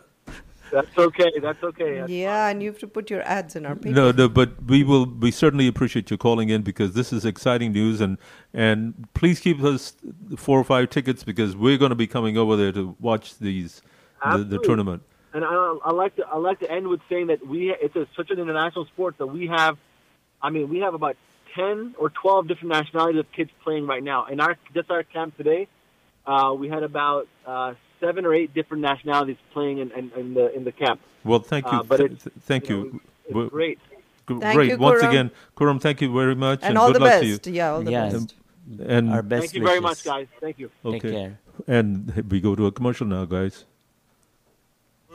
That's okay. That's okay. That's Yeah, and you have to put your ads in our paper. no, no, but we will. We certainly appreciate you calling in because this is exciting news, and and please keep us four or five tickets because we're going to be coming over there to watch these the, the Absolutely. tournament. And I, I like to I like to end with saying that we it's a, such an international sport that we have. I mean, we have about 10 or 12 different nationalities of kids playing right now. In our just our camp today, uh, we had about uh, seven or eight different nationalities playing in, in, in the in the camp. Well, thank you. Uh, but Th- it's- thank you you. know, it's great. g- Thank Great. you, Once again, Khurram, thank you very much, and all good the luck best. to you. Yeah, all the Yes. best. And Our best Thank you very much, guys. Thank you. Take okay, care. and we go to a commercial now, guys.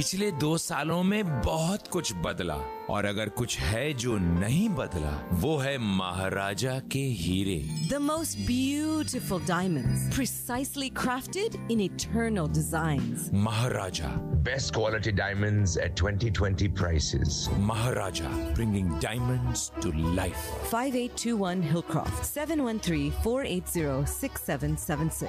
पिछले दो सालों में बहुत कुछ बदला और अगर कुछ है जो नहीं बदला वो है महाराजा के हीरे The most beautiful diamonds, precisely crafted in eternal designs. Maharaja. Best quality diamonds at 2020 prices. Maharaja, bringing diamonds to life. 5821 Hillcroft, 713-480-6776.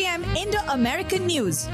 Indo American News.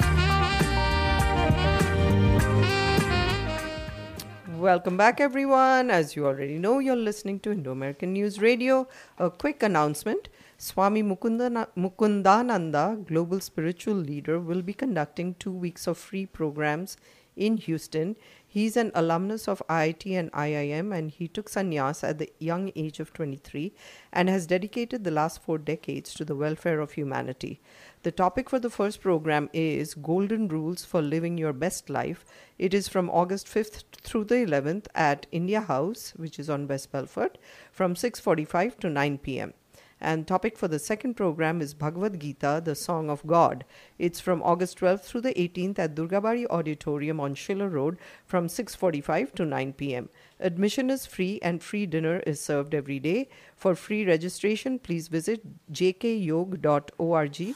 Welcome back, everyone. As you already know, you're listening to Indo American News Radio. A quick announcement Swami Mukunda, Mukundananda, global spiritual leader, will be conducting two weeks of free programs in Houston. He's an alumnus of IIT and IIM, and he took sannyas at the young age of 23 and has dedicated the last four decades to the welfare of humanity. The topic for the first program is Golden Rules for Living Your Best Life. It is from August 5th through the 11th at India House, which is on West Bellfort, from 6:45 to 9 p.m. And topic for the second program is Bhagavad Gita, the Song of God. It's from August 12th through the 18th at Durgabari Auditorium on Schiller Road from 6:45 to 9 p.m. Admission is free and free dinner is served every day. For free registration, please visit jkyog.org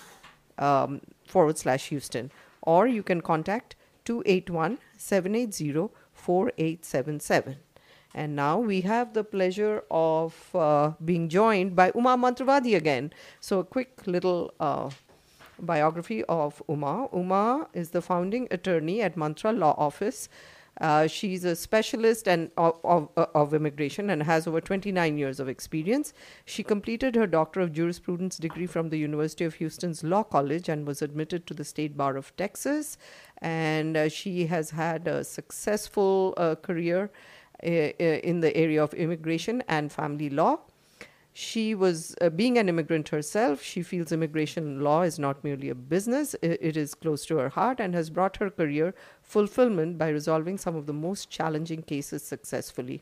um, forward slash Houston, or you can contact 281 780 4877. And now we have the pleasure of uh, being joined by Uma Mantravadi again. So, a quick little uh, biography of Uma. Uma is the founding attorney at Mantra Law Office. Uh, she's a specialist and of, of, of immigration and has over 29 years of experience. She completed her Doctor of Jurisprudence degree from the University of Houston's Law College and was admitted to the State Bar of Texas. And uh, she has had a successful uh, career uh, uh, in the area of immigration and family law. She was, uh, being an immigrant herself, she feels immigration law is not merely a business, it is close to her heart and has brought her career fulfillment by resolving some of the most challenging cases successfully.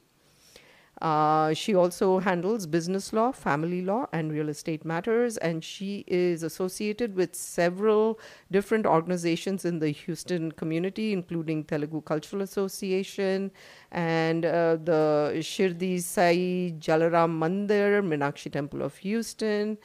Uh, she also handles business law, family law, and real estate matters, and she is associated with several different organizations in the Houston community, including Telugu Cultural Association and uh, the Shirdi Sai Jalaram Mandir, Meenakshi Temple of Houston,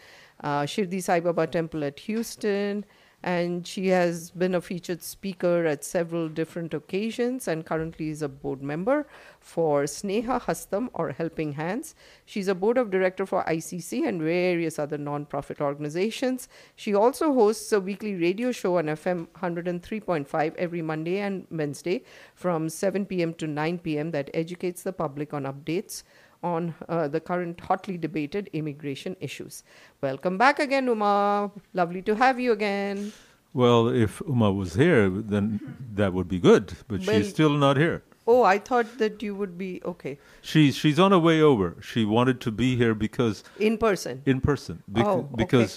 uh, Shirdi Sai Baba Temple at Houston, and she has been a featured speaker at several different occasions and currently is a board member for Sneha Hastam or Helping Hands. She's a board of director for ICC and various other non-profit organizations. She also hosts a weekly radio show on FM 103.5 every Monday and Wednesday from 7 p.m. to 9 p.m. that educates the public on updates on uh, the current hotly debated immigration issues. Welcome back again, Uma. Lovely to have you again. Well, if Uma was here, then that would be good. But Well- she's still not here. Oh, I thought that you would be okay She's she's on her way over. She wanted to be here because in person. in person bec- Oh, okay. because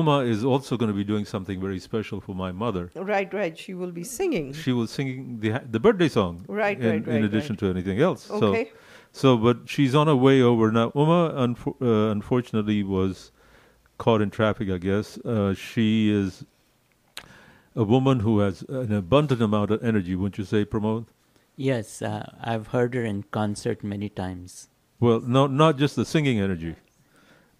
Uma is also going to be doing something very special for my mother. Right, right. She will be singing. She was singing the the birthday song, Right, in, right, right, in addition right. to anything else. Okay. So, so but she's on her way over now. Uma, unfo- uh, unfortunately, was caught in traffic. I guess uh, she is a woman who has an abundant amount of energy. Wouldn't you say, Pramod? Yes, uh, I've heard her in concert many times. Well, no, not just the singing energy,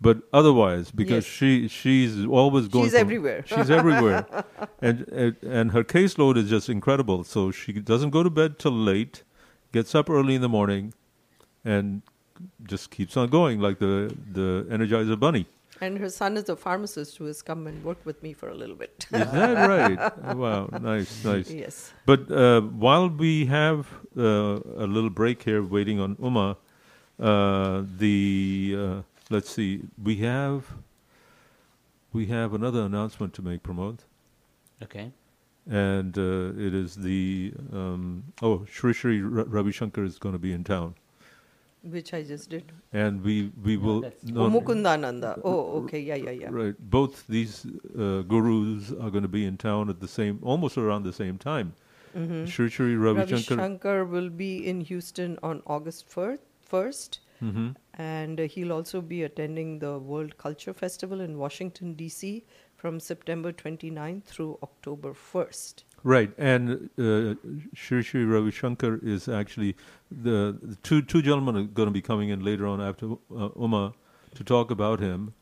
but otherwise, because Yes. she she's always going. She's from- everywhere. She's everywhere, and, and and her caseload is just incredible. So she doesn't go to bed till late, gets up early in the morning, and just keeps on going like the the Energizer Bunny. And her son is a pharmacist who has come and worked with me for a little bit. Is that right? Wow, nice, nice. Yes. But uh, while we have uh, a little break here, waiting on Uma, uh, the uh, let's see, we have we have another announcement to make, Pramod, Okay. and uh, it is the um, oh, Shri Shri Ra- Ravi Shankar is going to be in town, Which I just did. and we we will Oh, Mukundananda. Oh, okay. Yeah, yeah, yeah. Right. Both these uh, gurus are going to be in town at the same, almost around the same time. Mhm. Shri Shri Ravi, Ravi Shankar. Shankar will be in Houston on August 1st, 1st Mhm. and uh, he'll also be attending the World Culture Festival in Washington, D.C. from September 29th through October 1st. Right, and uh, Shri Shri Ravi Shankar is actually the, the two two gentlemen are going to be coming in later on after uh, Uma to talk about him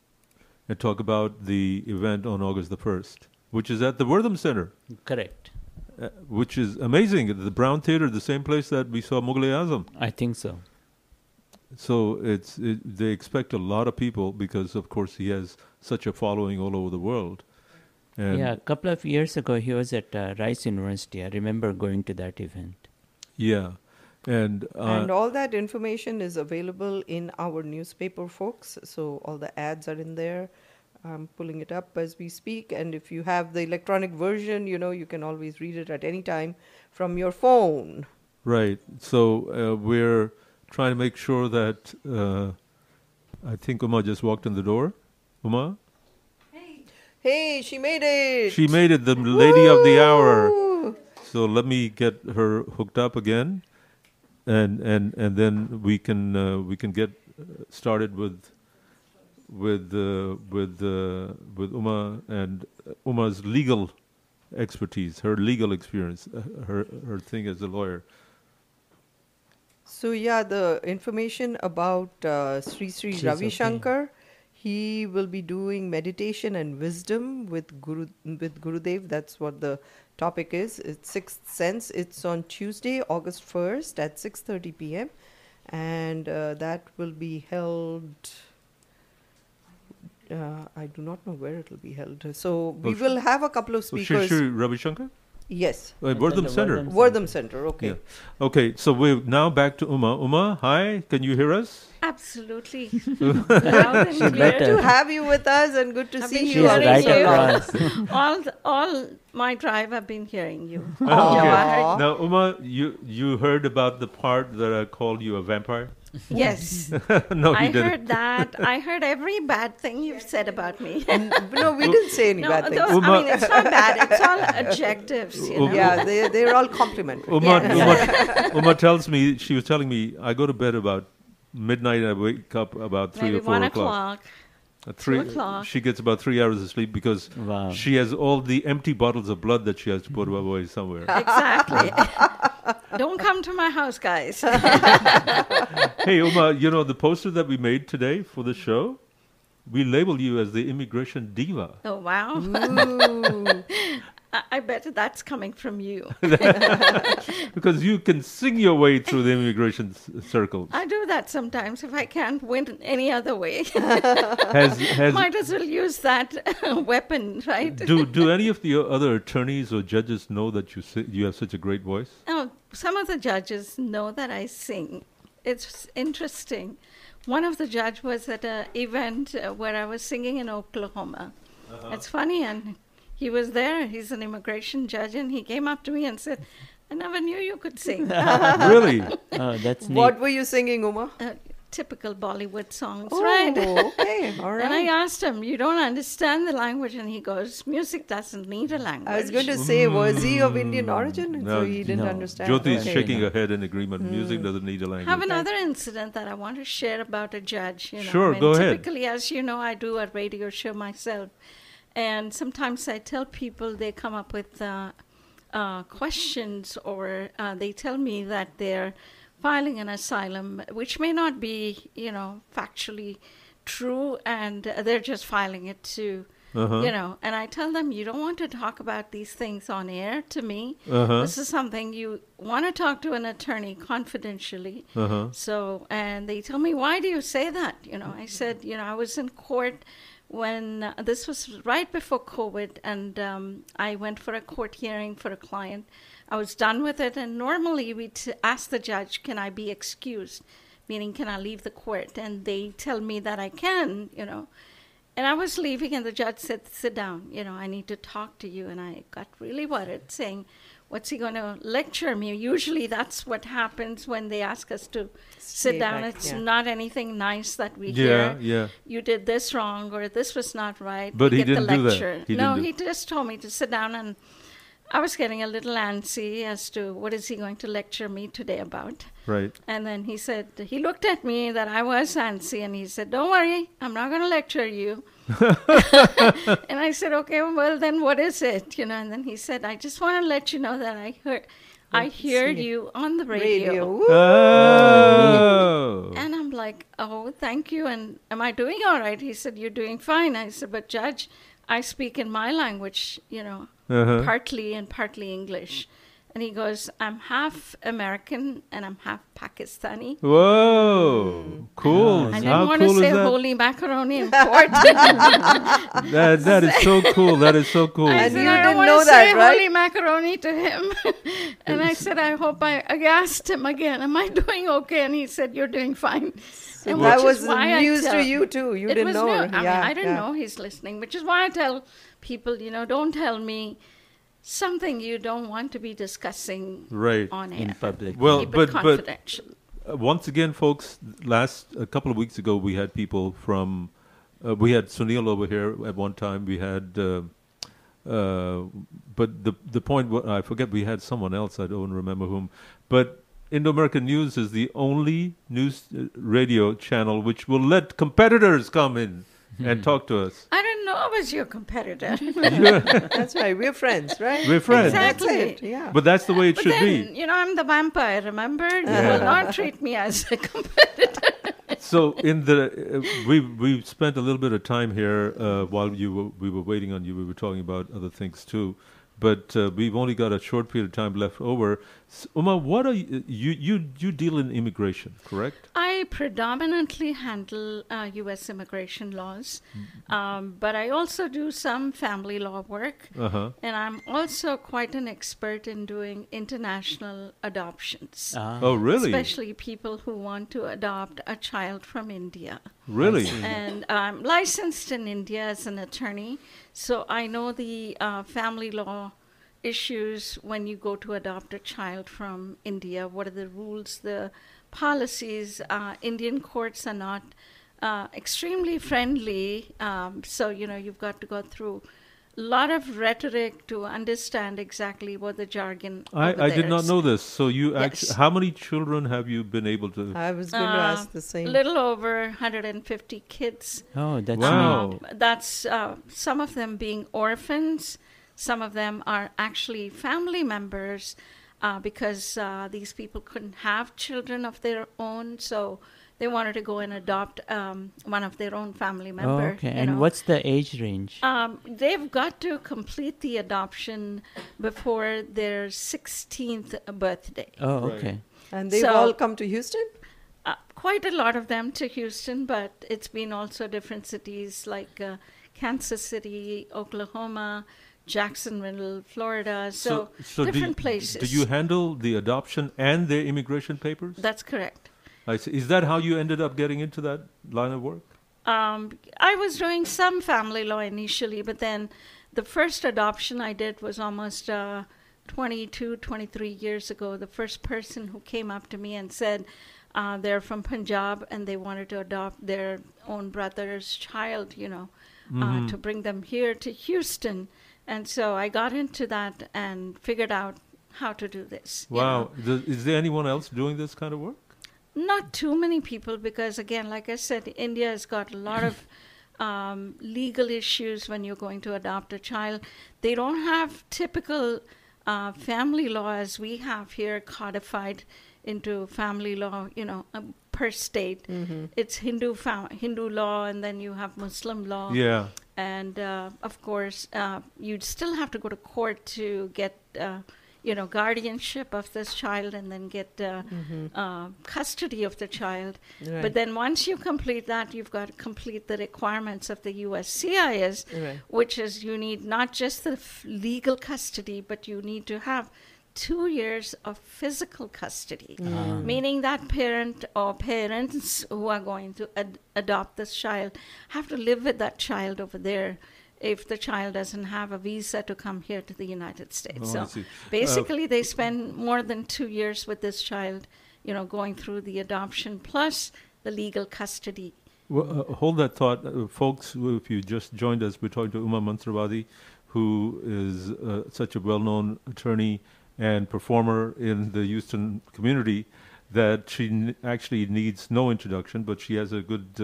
and talk about the event on August the first, which is at the Wortham Center. Correct. Uh, which is amazing. The Brown Theater, the same place that we saw Mughal Azam. I think so. So it's it, they expect a lot of people because, of course, he has such a following all over the world. And yeah, a couple of years ago, he was at uh, Rice University. I remember going to that event. yeah, and uh, and all that information is available in our newspaper, folks. So all the ads are in there. I'm pulling it up as we speak. And if you have the electronic version, you know, you can always read it at any time from your phone. Right. So uh, we're trying to make sure that uh, I think Uma just walked in the door. Uma, Hey, she made it! she made it, the lady of the hour. So let me get her hooked up again, and and and then we can uh, we can get uh, started with with uh, with uh, with Uma and Uma's legal expertise, her legal experience, uh, her her thing as a lawyer. So yeah, the information about uh, Sri Sri She's Ravi okay. Shankar, he will be doing meditation and wisdom with Guru with Gurudev. That's what the topic is. It's Sixth Sense. It's on Tuesday, August first at six thirty p.m. and uh, that will be held. Uh, I do not know where it will be held. So we will have a couple of Oh, Shri speakers. Shri Ravi Shankar? Yes. Uh, Wortham Center. Wortham Center. Okay. Yeah. Okay, so we're now back to Uma. Uma, hi, can you hear us? Absolutely. Loud and and. Good to have you with us and good to I've see you. hearing you. all, the- all my drive, I've been hearing you. Okay. Now, Uma, you you heard about the part that I called you a vampire? Yes. no, I didn't. heard that. I heard every bad thing you've said about me. no, we didn't say any no, bad things. those- I mean, it's not bad. It's all adjectives. You know? Yeah, they they're all complimentary. Uma, Uma, Uma tells me she was telling me I go to bed about midnight. and I wake up about three Maybe or four one o'clock. o'clock. At three, o'clock. She gets about three hours of sleep because she has all the empty bottles of blood that she has to put away somewhere. Exactly. Don't come to my house, guys. hey, Uma, you know the poster that we made today for the show? We label you as the immigration diva. Oh wow! I, bet that's coming from you. because you can sing your way through the immigration circles. I do that sometimes if I can't win any other way. Has- has- Might as well use that weapon, right? do do any of the other attorneys or judges know that you si- you have such a great voice? Oh, some of the judges know that I sing. It's interesting. One of the judge was at an event uh, where I was singing in Oklahoma. Uh-huh. It's funny, and he was there. He's an immigration judge, and he came up to me and said, "I never knew you could sing." Really? Oh, that's neat. What were you singing, Uma? Uh, typical Bollywood songs, Oh, right? okay, all And I asked him, "You don't understand the language?" And he goes, "Music doesn't need a language." I was going to say, was he of Indian origin? And so he didn't no. understand. Jyoti is Okay. shaking her head in agreement. Music doesn't need a language. have another incident that I want to share about a judge. You know, Sure, I mean, go ahead. Typically, as you know, I do a radio show myself, and sometimes I tell people they come up with uh, uh, questions, or uh, they tell me that they're filing an asylum, which may not be, you know, factually true, and they're just filing it to. Uh-huh. You know, and I tell them you don't want to talk about these things on air to me. Uh-huh. This is something you want to talk to an attorney confidentially. Uh-huh. So, and they tell me, why do you say that? You know, I said, you know, I was in court when uh, this was right before COVID, and um, I went for a court hearing for a client. I was done with it, and normally we t- ask the judge, can I be excused? Meaning, can I leave the court? And they tell me that I can, you know. And I was leaving, and the judge said, Sit down, you know, I need to talk to you. And I got really worried, saying, What's he going to lecture me? Usually that's what happens when they ask us to Stay sit down. back, it's yeah. not anything nice that we Yeah, hear. yeah. You did this wrong, or this was not right. But We he get the didn't do that. lecture. He no, he just told me to sit down and I was getting a little antsy as to what is he going to lecture me today about. Right. And then he said, he looked at me that I was antsy and he said, Don't worry, I'm not going to lecture you. and I said, Okay, well, then what is it? You know, and then he said, I just want to let you know that I heard. I Oh, heard sweet. you on the radio. Radio. Oh. And I'm like, oh, thank you. And am I doing all right? He said, you're doing fine. I said, but Judge, I speak in my language, you know, Uh-huh. partly and partly English. And he goes, I'm half American and I'm half Pakistani. Whoa, cool. I didn't How want cool to say holy macaroni in court. that? That is so cool. That is so cool. I And said, you I don't didn't want know to that, say right? holy macaroni to him. and I said, I hope I, I asked him again, am I doing okay? And he said, you're doing fine. and that was is why I news to you too. You it didn't was know. new. I, Yeah, mean, I didn't yeah. know he's listening, which is why I tell people, you know, don't tell me something you don't want to be discussing right on air. Well, Keep but but confidential. uh, once again, folks, last a couple of weeks ago, we had people from. Uh, we had Sunil over here at one time. We had, uh, uh, but the the point I forget. We had someone else. I don't remember whom. But Indo American News is the only news uh, radio channel which will let competitors come in and talk to us. I didn't know I was your competitor. That's right. We're friends, right? We're friends. Exactly. That's. Yeah. But that's the way it But should then, be. you know, I'm the vampire, remember? You Yeah. will not treat me as a competitor. So in the uh, we we spent a little bit of time here uh, while you were, we were waiting on you. We were talking about other things too, but uh, we've only got a short period of time left over. S Uma, what are you, you you you deal in immigration, correct? I predominantly handle uh, U.S. immigration laws, Mm-hmm. um, but I also do some family law work. Uh-huh. And I'm also quite an expert in doing international adoptions. Ah. Oh, really? Especially people who want to adopt a child from India. Really? And I'm licensed in India as an attorney, so I know the uh, family law issues when you go to adopt a child from India. What are the rules, the policies? Uh, Indian courts are not uh, extremely friendly, um, so you know you've got to go through lot of rhetoric to understand exactly what the jargon. I, over I there did not is. know this. So you Yes. actually, how many children have you been able to? I was going to Uh, ask the same. Little over 150 kids. Oh, that's Wow. neat. That's uh, some of them being orphans. Some of them are actually family members uh, because uh, these people couldn't have children of their own, so they wanted to go and adopt um, one of their own family Oh, okay. And know. what's the age range? Um, they've got to complete the adoption before their 16th birthday. Oh, okay. And they've So- all come to Houston? Uh, quite a lot of them to Houston, but it's been also different cities like uh, Kansas City, Oklahoma, Jacksonville, Florida. So, so do different you, places. Do you handle the adoption and their immigration papers? That's correct. I see. Is that how you ended up getting into that line of work? Um, I was doing some family law initially, but then the first adoption I did was almost uh, 22, 23 years ago. The first person who came up to me and said uh, they're from Punjab and they wanted to adopt their own brother's child, you know, Mhm. uh, to bring them here to Houston. And so I got into that and figured out how to do this. you know. Wow. Is there anyone else doing this kind of work? Not too many people because, again, like I said, India has got a lot of um, legal issues when you're going to adopt a child. They don't have typical uh, family law as we have here codified into family law, you know, um, per state. Mhm. It's Hindu Hindu law, and then you have Muslim law. Yeah. And uh, of course, uh, you'd still have to go to court to get, uh, you know, guardianship of this child, and then get uh, Mhm. uh, custody of the child. Right. But then once you complete that, you've got to complete the requirements of the USCIS, Right. which is you need not just the f- legal custody, but you need to have two years of physical custody, Mm. meaning that parent or parents who are going to ad- adopt this child have to live with that child over there. If the child doesn't have a visa to come here to the United States, Oh, so. Uh, basically they spend more than two years with this child, you know, going through the adoption plus the legal custody. Well, uh, hold that thought, uh, folks. If you just joined us, we're talking to Uma Mantravadi, who is uh, such a well-known attorney and performer in the Houston community that she n- actually needs no introduction, but she has a good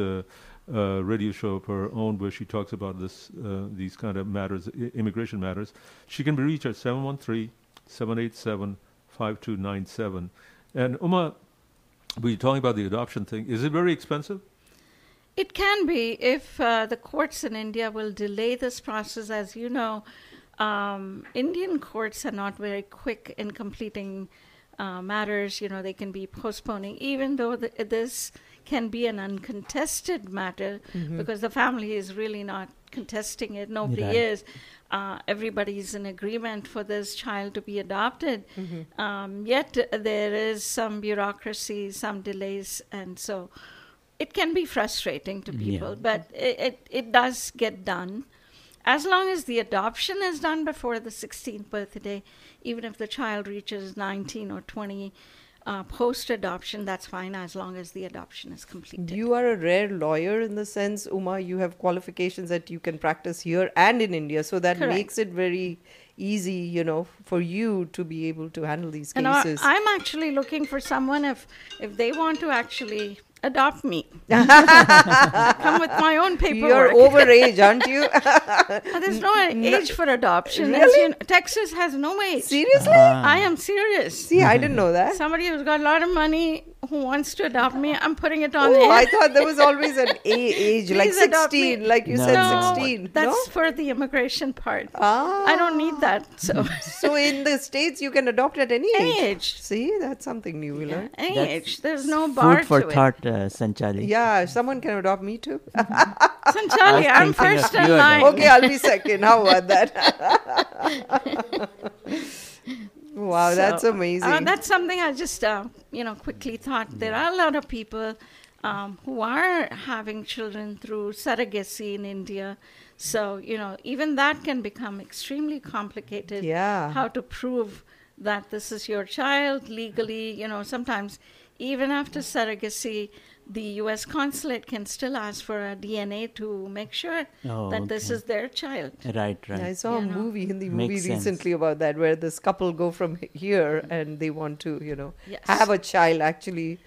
uh, radio show of her own where she talks about this, uh, these kind of matters, i- immigration matters. She can be reached at 713-787-5297. And Uma, we're talking about the adoption thing. Is it very expensive? It can be if uh, the courts in India will delay this process. As you know, um, Indian courts are not very quick in completing uh, matters. You know, they can be postponing, even though the, this can be an uncontested matter Mhm. because the family is really not contesting it. Nobody Right. is. Uh, everybody's in agreement for this child to be adopted. Mhm. Um, yet there is some bureaucracy, some delays, and so it can be frustrating to people, Yeah. but it, it, it does get done. As long as the adoption is done before the 16th birthday, even if the child reaches 19 or 20 uh, post adoption, that's fine as long as the adoption is completed. You are a rare lawyer in the sense, Uma, you have qualifications that you can practice here and in India. So that Correct. makes it very easy, you know, for you to be able to handle these And cases. I'm actually looking for someone if if they want to actually adopt me. Come with my own paperwork. You're over age, aren't you? There's no age for adoption. Really? you know, Texas has no age. Seriously? I am serious. See, I didn't know that. Somebody who's got a lot of money who wants to adopt me, I'm putting it on Oh. I thought there was always an a- age, like Please adopt me. 16, like you said, No, 16. That's no? for the immigration part. Ah. I don't need that. So So in the States, you can adopt at any, Any age. age. See, that's something new we learned. any That's age. There's no bar Food for to it. thought, uh, Sanchali. Yeah, someone can adopt me too. Sanchali, I'm first in line. okay, I'll be second. How about that? wow, that's amazing. Uh, that's something I just, uh, you know, quickly thought. There are a lot of people um, who are having children through surrogacy in India. So, you know, even that can become extremely complicated. Yeah. How to prove that this is your child legally, you know, sometimes even after surrogacy, the U.S. consulate can still ask for a DNA to make sure Oh, that this is their child. Right, right. I saw a know. movie, Hindi Makes movie sense. recently about that, where this couple go from here and they want to, you know, Yes. have a child actually,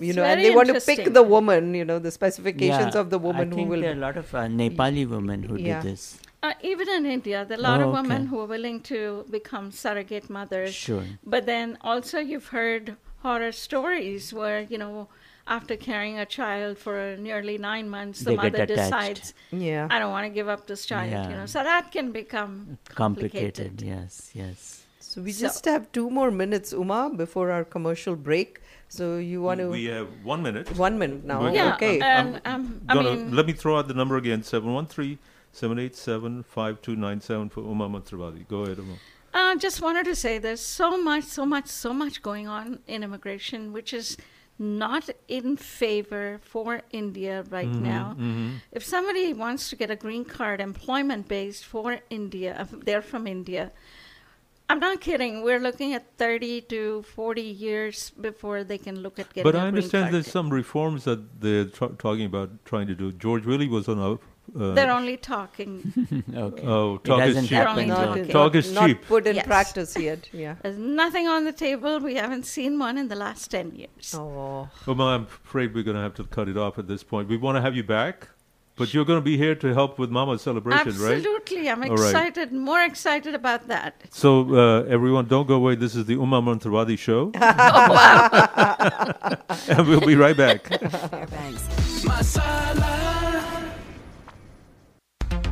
you know, and they want to pick the woman, you know, the specifications Yeah, of the woman I who think will. there are a lot of uh, Nepali women who Yeah. do this. Uh, even in India, there are a lot Oh, of women okay. who are willing to become surrogate mothers. Sure. But then also, you've heard horror stories where, you know, after carrying a child for nearly nine months, the They mother decides, Yeah. I don't want to give up this child. You know, so that can become Complicated. complicated. Yes, yes. So we So- just have two more minutes, Uma, before our commercial break. So you want to We have one minute. one minute now? We're- Yeah, okay. and um, I Gonna- mean, let me throw out the number again 713 787 5297 for Uma Mantravadi. Go ahead, Uma. I just wanted to say there's so much, so much, so much going on in immigration, which is not in favor for India right Mm-hmm, now. If somebody wants to get a green card, employment based for India, if they're from India. I'm not kidding. We're looking at 30 to 40 years before they can look at getting But I understand there's some reforms that they're tr- talking about trying to do. George Willie was on a. Uh, They're only talking. okay. Oh, It talk is hasn't cheap. happened not. Talk not- is not cheap. put in Yes. practice yet. Yeah. There's nothing on the table. We haven't seen one in the last 10 years. Oh. Uma, I'm afraid we're going to have to cut it off at this point. We want to have you back, but you're going to be here to help with Mama's celebration, right? Absolutely. I'm All right. excited, more excited about that. So, uh, everyone, don't go away. This is the Uma Mantravadi show. and we'll be right back.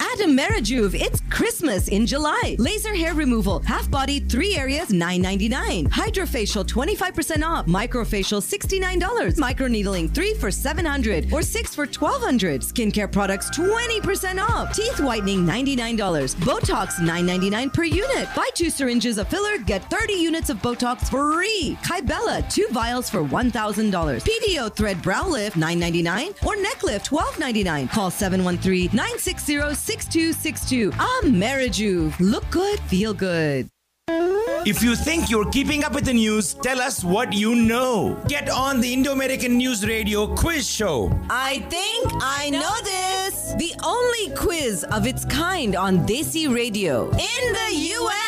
At Amerijuve, it's Christmas in July. Laser hair removal, half body, three areas, $9.99. Hydrofacial, 25% off. Microfacial, $69. Microneedling, three for 700 or six for 1,200. Skincare products, 20% off. Teeth whitening, $99. Botox, $9.99 per unit. Buy two syringes of filler, get 30 units of Botox free. Kybella, two vials for $1,000. PDO thread brow lift, $9.99 or neck lift, $12.99. Call 713 960 6262. Amerijuve. Look good, feel good. If you think you're keeping up with the news, tell us what you know. Get on the Indo American News Radio quiz show. I think I know this. The only quiz of its kind on Desi Radio in the U.S.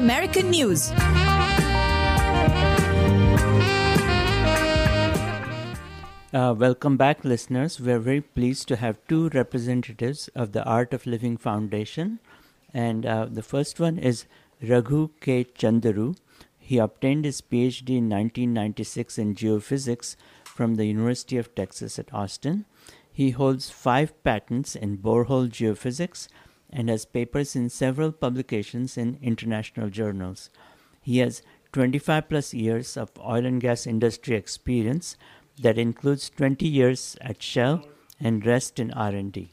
American News. Uh, welcome back, listeners. We're very pleased to have two representatives of the Art of Living Foundation. And uh, the first one is Raghu K. Chunduru. He obtained his PhD in 1996 in geophysics from the University of Texas at Austin. He holds five patents in borehole geophysics and has papers in several publications in international journals. He has 25 plus years of oil and gas industry experience that includes 20 years at Shell and rest in R&D.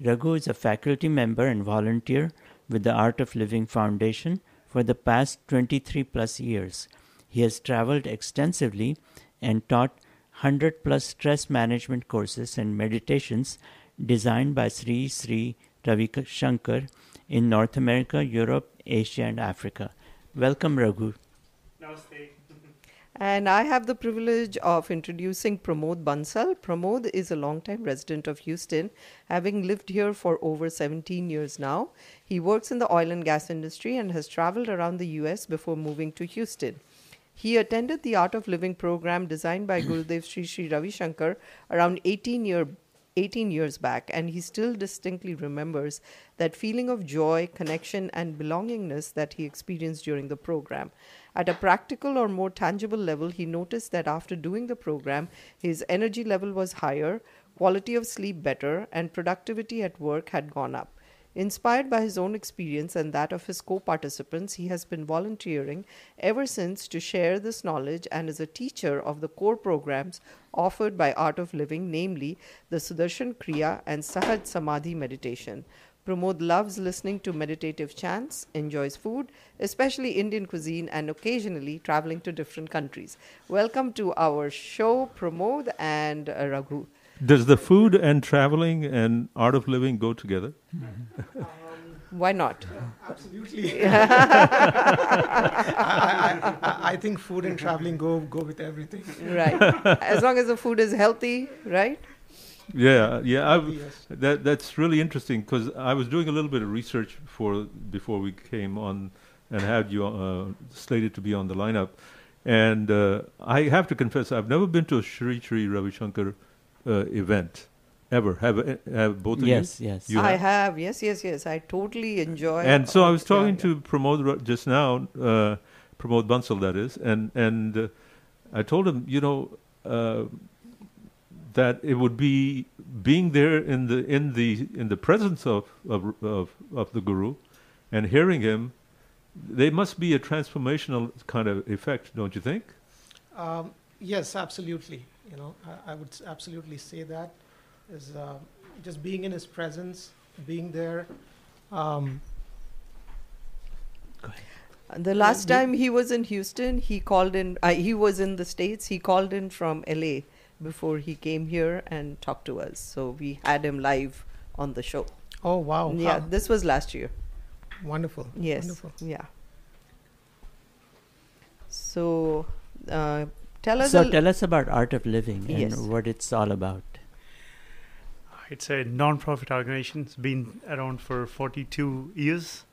Raghu is a faculty member and volunteer with the Art of Living Foundation for the past 23 plus years. He has traveled extensively and taught 100 plus stress management courses and meditations designed by Sri Sri Ravi Shankar in North America, Europe, Asia, and Africa. Welcome, Raghu. Namaste. And I have the privilege of introducing Pramod Bansal. Pramod is a longtime resident of Houston, having lived here for over 17 years now. He works in the oil and gas industry and has traveled around the US before moving to Houston. He attended the Art of Living program designed by Gurudev Sri Sri Ravi Shankar around 18 year 18 years back, and he still distinctly remembers that feeling of joy, connection, and belongingness that he experienced during the program. At a practical or more tangible level, he noticed that after doing the program, his energy level was higher, quality of sleep better, and productivity at work had gone up. Inspired by his own experience and that of his co participants, he has been volunteering ever since to share this knowledge and is a teacher of the core programs offered by Art of Living, namely the Sudarshan Kriya and Sahaj Samadhi meditation. Pramod loves listening to meditative chants, enjoys food, especially Indian cuisine, and occasionally traveling to different countries. Welcome to our show, Pramod and Raghu. Does the food and traveling and art of living go together? Why not? Absolutely. I, I, I think food and traveling go go with everything. Right. As long as the food is healthy, right? Yeah, yeah. I, Yes. that that's really interesting because I was doing a little bit of research for before we came on and had you uh, slated to be on the lineup, and uh, I have to confess I've never been to a Shri Shri Ravi Shankar event ever. Have uh, have both of Yes, you? yes. You I have? have, yes, yes, yes. I totally enjoy. And so I was talking yeah. to Pramod Ra- just now, uh, Pramod Bansal, that is, and and uh, I told him, you know, uh, that it would be being there in the in the in the presence of of of, of the guru, and hearing him. They must be a transformational kind of effect, don't you think? Um, yes, absolutely. You know, I, I would absolutely say that is uh, just being in his presence, being there. Um, The last Yeah. time he was in Houston, he called in. Uh, he was in the states. He called in from LA before he came here and talked to us. So we had him live on the show. oh wow! Yeah, How this was last year. wonderful. Yes. Wonderful. Yeah. So, uh, tell us. So a l- tell us about Art of Living and Yes. what it's all about. It's a non-profit organization. It's been around for 42 years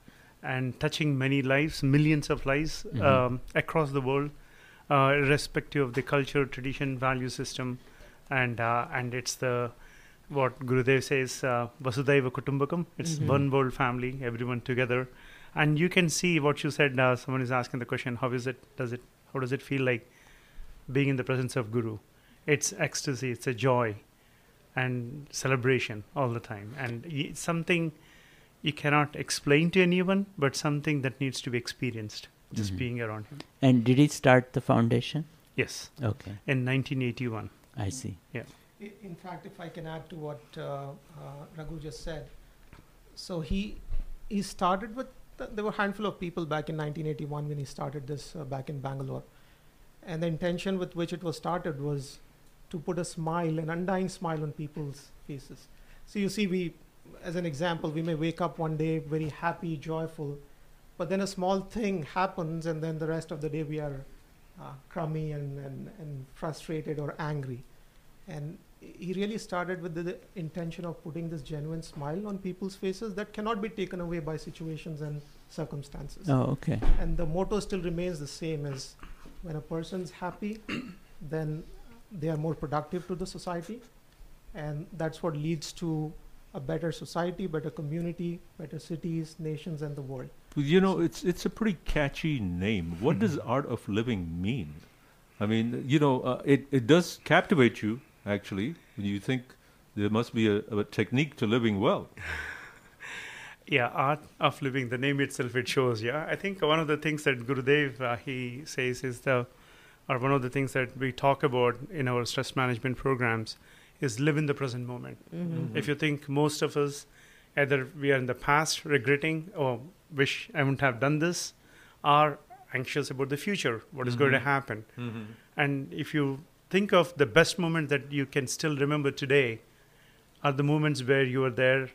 and touching many lives, millions of lives Mhm. um, across the world, uh, irrespective of the culture, tradition, value system, and uh, and it's the what Gurudev says, uh, Vasudhaiva Kutumbakam. It's Mhm. one world family, everyone together, and you can see what you said. Uh, someone is asking the question, how is it? Does it? How does it feel like being in the presence of Guru? It's ecstasy. It's a joy and celebration all the time and it's something you cannot explain to anyone but something that needs to be experienced just Mhm. being around him And did he start the foundation? yes Okay. in 1981 I see. yeah In fact, if I can add to what uh, uh, Raghu just said, so he he started with th- there were a handful of people back in 1981 when he started this uh, back in Bangalore, and the intention with which it was started was to put a smile, an undying smile on people's faces. So you see, we, as an example, we may wake up one day very happy, joyful, but then a small thing happens, and then the rest of the day we are uh, crummy and, and, and frustrated or angry. And he really started with the, the intention of putting this genuine smile on people's faces that cannot be taken away by situations and circumstances. Oh, okay. And the motto still remains the same as when a person's happy, then they are more productive to the society, and that's what leads to a better society, better community, better cities, nations, and the world. You know, it's it's a pretty catchy name. What does art of living mean? I mean, you know, uh, it it does captivate you actually when you think there must be a, a technique to living well. Yeah, art of living. The name itself it shows. Yeah, I think one of the things that Gurudev uh, he says is the, or one of the things that we talk about in our stress management programs, is live in the present moment. Mhm. If you think most of us, either we are in the past regretting or wish I wouldn't have done this, or anxious about the future, what is going to Mhm. happen. Mhm. And if you think of the best moment that you can still remember today, are the moments where you are there,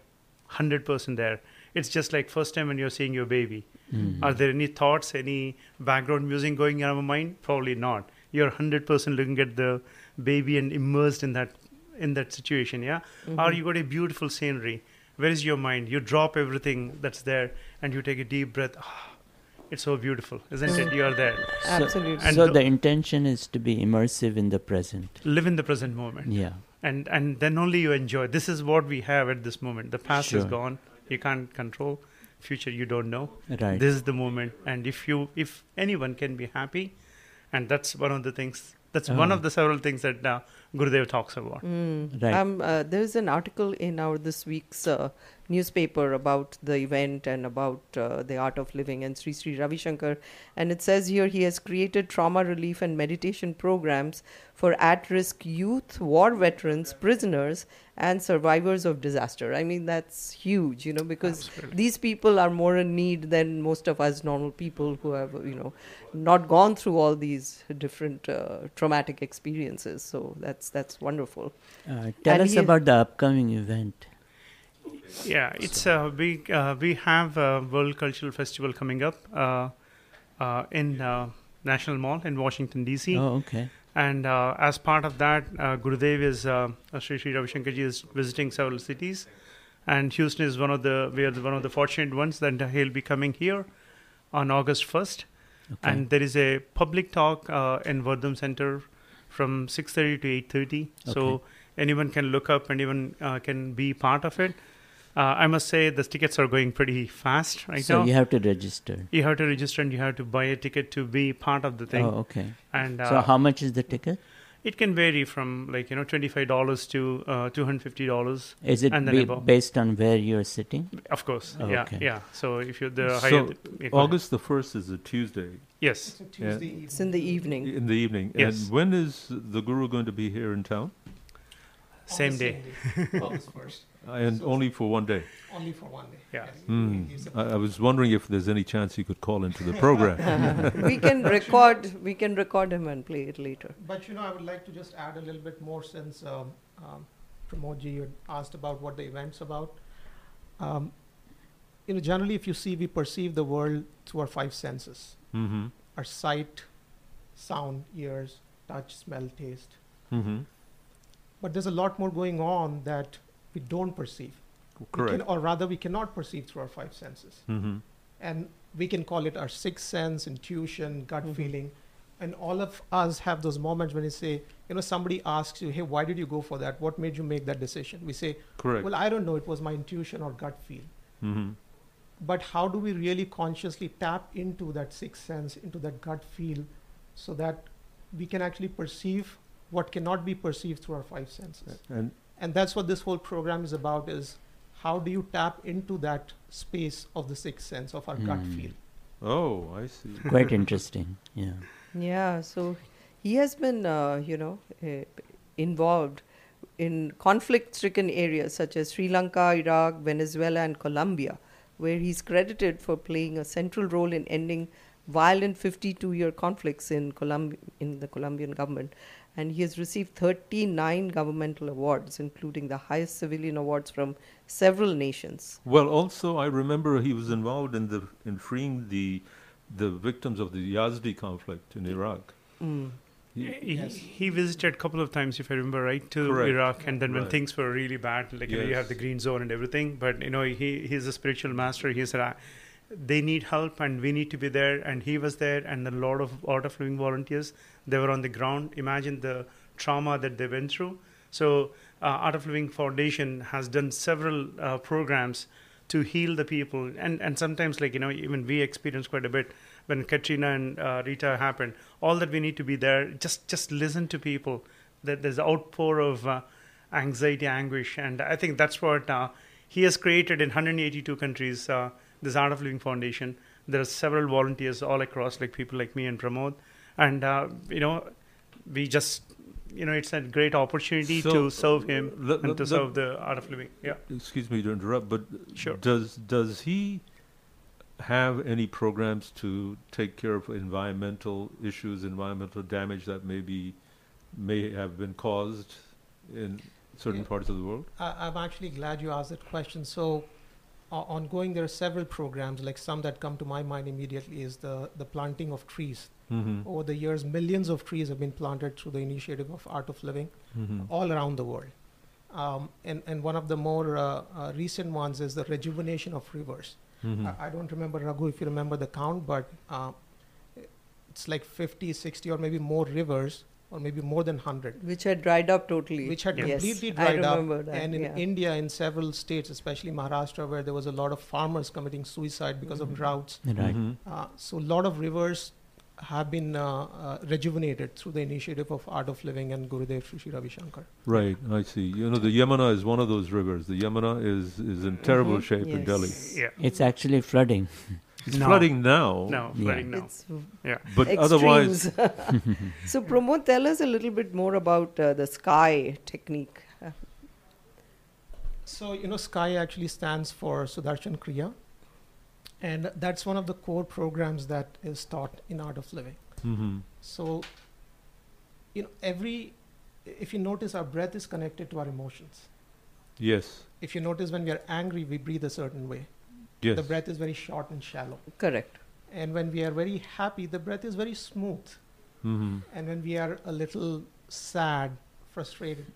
hundred percent there. It's just like first time when you're seeing your baby. Mhm. Are there any thoughts, any background music going in our mind? Probably not. You're hundred percent looking at the baby and immersed in that in that situation. Yeah. Or Mhm. you got a beautiful scenery. Where is your mind? You drop everything that's there and you take a deep breath. Ah, it's so beautiful, isn't it? You are there. So, And so the- the intention is to be immersive in the present. live in the present moment. Yeah. And and then only you enjoy. This is what we have at this moment. The past is gone. You can't control. Future you don't know. Right. This is the moment. And if you if anyone can be happy, and that's one of the things. That's one Oh. of the several things that uh, Gurudev talks about. Mm. Right. Um, uh, there's an article in our this week's uh, newspaper about the event and about uh, the art of living and Sri Sri Ravi Shankar. And it says here he has created trauma relief and meditation programs for at risk youth, war veterans, prisoners, and survivors of disaster. I mean, that's huge, you know, because these people are more in need than most of us normal people who have, you know, not gone through all these different uh, traumatic experiences. So that's that's wonderful. Uh, tell And us he- about the upcoming event. Yeah, it's uh, we uh, we have a World Cultural Festival coming up uh, uh, in uh, National Mall in Washington D.C. Oh, okay. And uh, as part of that, uh, Gurudev is uh, Sri Sri Ravi Shankar ji is visiting several cities, and Houston is one of the we are one of the fortunate ones that he'll be coming here on August first, Okay. and there is a public talk uh, in Wortham Center from six thirty to eight thirty. So anyone can look up and even uh, can be part of it. Uh, I must say the tickets are going pretty fast right so now. you have to register. You have to register and you have to buy a ticket to be part of the thing. Oh, okay. And uh, so how much is the ticket? It can vary from like you know twenty five dollars to uh, two hundred fifty dollars. Is it and then be- based on where you're sitting? Of course, Oh, yeah, okay. yeah. So if you're the higher, so yeah, go. August the first is a Tuesday. Yes. It's a Tuesday Yeah. evening. It's in the evening. In the evening. Yes. And when is the guru going to be here in town? Same August day. same day, August 1st. And only for one day. Only for one day. Yeah. Hmm. I, I was wondering if there's any chance you could call into the program. we can record. We can record him and play it later. But you know, I would like to just add a little bit more since um, um, Pramod ji asked about what the event's about. Um, you know, generally, if you see, we perceive the world through our five senses: Mhm. our sight, sound, ears, touch, smell, taste. Mhm. But there's a lot more going on that we don't perceive. We Correct. can, or rather, we cannot perceive through our five senses. Mhm. And we can call it our sixth sense, intuition, gut Mhm. feeling. And all of us have those moments when you say, you know, somebody asks you, hey, why did you go for that? What made you make that decision? We say, Correct. well, I don't know. It was my intuition or gut feel. Mhm. But how do we really consciously tap into that sixth sense, into that gut feel, so that we can actually perceive what cannot be perceived through our five senses? And and that's what this whole program is about: is how do you tap into that space of the sixth sense of our gut Hmm. feel? Oh, I see. Quite interesting. Yeah. Yeah, so he has been, uh, you know, uh, involved in conflict-stricken areas such as Sri Lanka, Iraq, Venezuela, and Colombia, where he's credited for playing a central role in ending violent 52-year conflicts in Colomb- in the Colombian government. And he has received 39 governmental awards, including the highest civilian awards from several nations. Well, also I remember he was involved in the in freeing the the victims of the Yazidi conflict in Iraq. Mm. He, he visited a couple of times, if I remember right, to Correct. Iraq, and then when Right. things were really bad, like you, know, you have the green zone and everything. But you know, he he's a spiritual master. He said, "I- "They need help, and we need to be there." And he was there, and a lot of Art of Living volunteers. They were on the ground. Imagine the trauma that they went through. So, uh, Art of Living Foundation has done several uh, programs to heal the people, and and sometimes like you know even we experience quite a bit when Katrina and uh, Rita happened. All that we need to be there, just just listen to people. That there's outpour of uh, anxiety, anguish, and I think that's what uh, he has created in 182 countries. Uh, this Art of Living Foundation. There are several volunteers all across, like people like me and Pramod, and uh, you know, we just you know it's a great opportunity So, to serve him le- and le- to le- serve the Art of Living. Yeah. Excuse me to interrupt, but Sure. does does he have any programs to take care of environmental issues, environmental damage that maybe may have been caused in certain Yeah. parts of the world? I, I'm actually glad you asked that question. So, o- ongoing, there are several programs. Like some that come to my mind immediately is the the planting of trees. Mhm. Over the years, millions of trees have been planted through the initiative of Art of Living, Mhm. all around the world. Um, and and one of the more uh, uh, recent ones is the rejuvenation of rivers. Mhm. I, I don't remember Raghu if you remember the count, but uh, it's like 50, 60, or maybe more rivers, or maybe more than 100 Which had dried up totally. which had Yes, completely I dried up. remember that, and in yeah. India, in several states, especially Maharashtra, where there was a lot of farmers committing suicide because of Mhm. droughts. Right. Mhm. Uh, so a lot of rivers have been uh, uh, rejuvenated through the initiative of Art of Living and Gurudev Sri Sri Ravi Shankar. Right, I see. You know, the Yamuna is one of those rivers. The Yamuna is, is in terrible Mhm. shape in Delhi. Yeah. It's actually flooding. It's No. flooding now. No, Yeah. flooding now. It's Yeah. But otherwise, so, Pramod, tell us a little bit more about uh, the sky technique. So, you know, SKY actually stands for Sudarshan Kriya. And that's one of the core programs that is taught in Art of Living. Mhm. So, you know, every, if you notice, our breath is connected to our emotions. yes, If you notice, when we are angry, we breathe a certain way. Yes. The breath is very short and shallow. correct. And when we are very happy, the breath is very smooth. Mhm. And when we are a little sad, frustrated,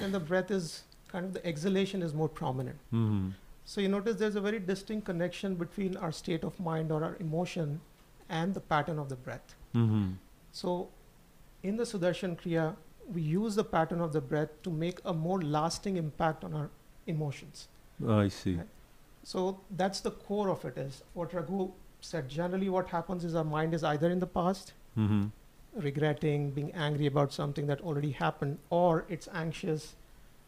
then the breath is kind of the exhalation is more prominent. Mhm. So you notice there's a very distinct connection between our state of mind or our emotion and the pattern of the breath. Mhm. So in the Sudarshan Kriya, we use the pattern of the breath to make a more lasting impact on our emotions. I see. So that's the core of it is what Raghu said. Generally what happens is our mind is either in the past, Mhm. regretting, being angry about something that already happened, or it's anxious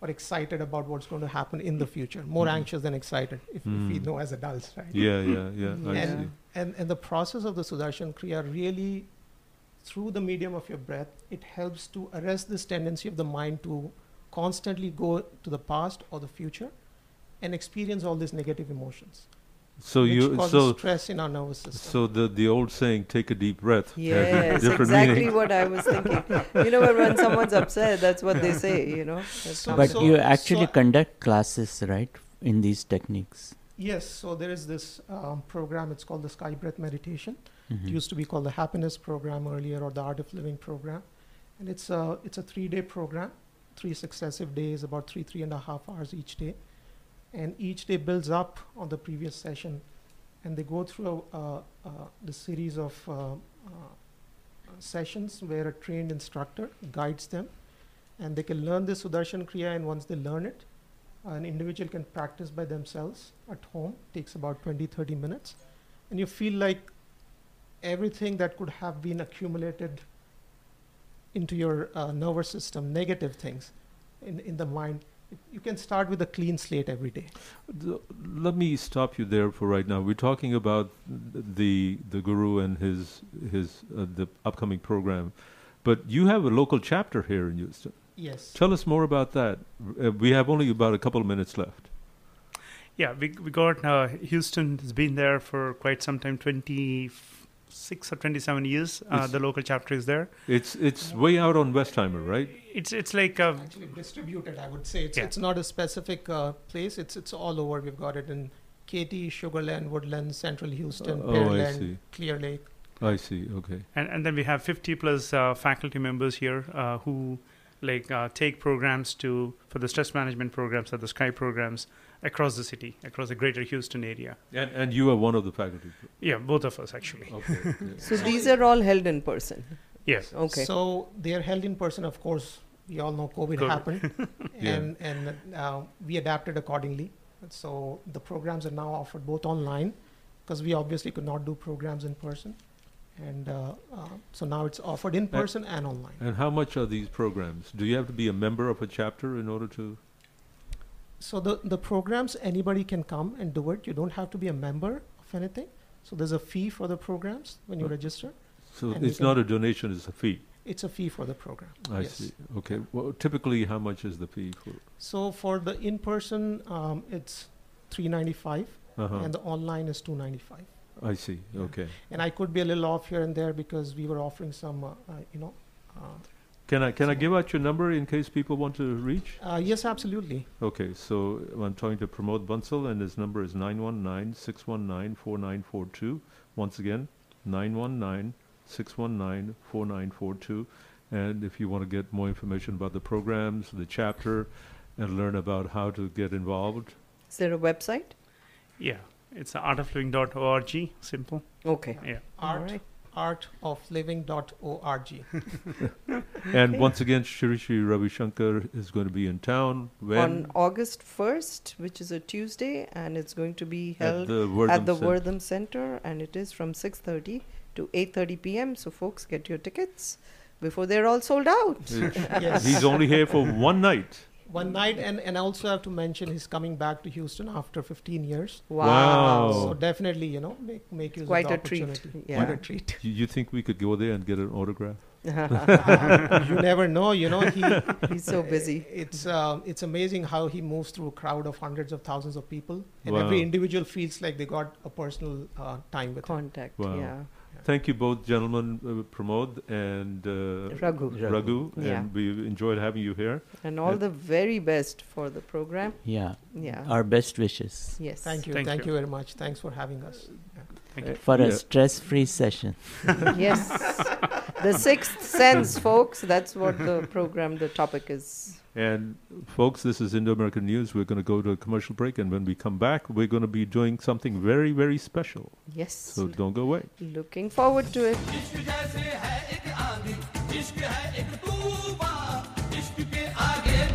or excited about what's going to happen in the future. More Mhm. anxious than excited, if, if we Mm. know as adults, right? Yeah, yeah, yeah. And, and and the process of the Sudarshan Kriya really, through the medium of your breath, it helps to arrest this tendency of the mind to constantly go to the past or the future, and experience all these negative emotions. So which you causes so stress in our nervous system. so the the old saying "take a deep breath" Yes, different exactly meaning. what I was thinking. you know, when, when someone's upset, that's what they say, you know. So- But so- you actually so- conduct classes, right, in these techniques. Yes, so there is this um, program. It's called the Sky Breath Meditation. It Mhm. used to be called the Happiness Program earlier, or the Art of Living Program, and it's a it's a three-day program, three successive days, about three three and a half hours each day, and each day builds up on the previous session, and they go through the series of uh, uh, sessions where a trained instructor guides them, and they can learn this Sudarshan Kriya, and once they learn it, an individual can practice by themselves at home. Takes about 20 30 minutes. And you feel like everything that could have been accumulated into your uh, nervous system negative things in, in the mind you can start with a clean slate every day The- Let me stop you there for right now. We're talking about the the guru and his his uh, the upcoming program, but you have a local chapter here in Houston. yes Tell us more about that. Uh, we have only about a couple of minutes left. Yeah, we we got uh, Houston has been there for quite some time, twenty six or twenty seven years. Uh, the local chapter is there. It's it's way out on Westheimer, right? It's it's like uh, actually distributed i would say it's, Yeah. it's not a specific uh, place it's it's all over we've got it in katy sugarland woodland central houston Oh, pearland see. clear lake I see. Okay. and and then we have fifty plus uh, faculty members here uh, who like uh, take programs to for the stress management programs or the Sky programs across the city, across the greater Houston area. And and you are one of the faculty. Yeah, both of us actually. Okay. okay. so these are all held in person. Yes. Okay. So they are held in person, of course, we all know COVID, COVID. happened, Yeah. and and uh, we adapted accordingly. So the programs are now offered both online, because we obviously could not do programs in person, and uh, uh, so now it's offered in person and online. And how much are these programs? Do you have to be a member of a chapter in order to? So the the programs anybody can come and do it. You don't have to be a member of anything. So there's a fee for the programs when you Uh, register. So and it's not a donation; it's a fee. It's a fee for the program. I yes. see. Okay. Well, typically, how much is the fee for? So for the in-person, um, it's three ninety-five, Uh-huh. and the online is two ninety-five. I see. Okay. And I could be a little off here and there because we were offering some, uh, uh, you know. Uh, Can I can I give out your number in case people want to reach? uh, yes, absolutely. Okay, so I'm trying to Pramod Bansal, and his number is 919-619-4942. Once again, 919-619-4942. And if you want to get more information about the programs, the chapter, and learn about how to get involved, Is there a website? Yeah, it's artofliving.org. Simple. Okay. Yeah. Art, artofliving.org. and once again, Shri Shri Ravi Shankar is going to be in town when On August 1st, which is a Tuesday, and it's going to be At held the Wortham at the Center. Wortham Center, and it is from 6.30 to 8.30 p.m. So folks, get your tickets before they're all sold out. Yes. he's only here for one night. One night, and, and I also have to mention he's coming back to Houston after 15 years. Wow. Wow. So definitely, you know, make, make use quite of the a treat, opportunity. yeah. Quite a treat. You, you think we could go there and get an autograph? you never know, you know. He, He's so busy. It's uh, it's amazing how he moves through a crowd of hundreds of thousands of people, and Wow. every individual feels like they got a personal uh, time with him. contact. Wow. Yeah. Thank you both, gentlemen, uh, Pramod and uh, Raghu. Raghu, Yeah. and we enjoyed having you here. And all the very best for the program. Yeah. Yeah. Our best wishes. Yes. Thank you, Thank thank, you. you. very much. Thanks for having us. Thank you. For Yeah. a stress-free session. yes. The sixth sense, folks. That's what the program, the topic is. And folks, this is Indo-American News. We're going to go to a commercial break, and when we come back, we're going to be doing something very, very special. Yes. So don't go away. Looking forward to it.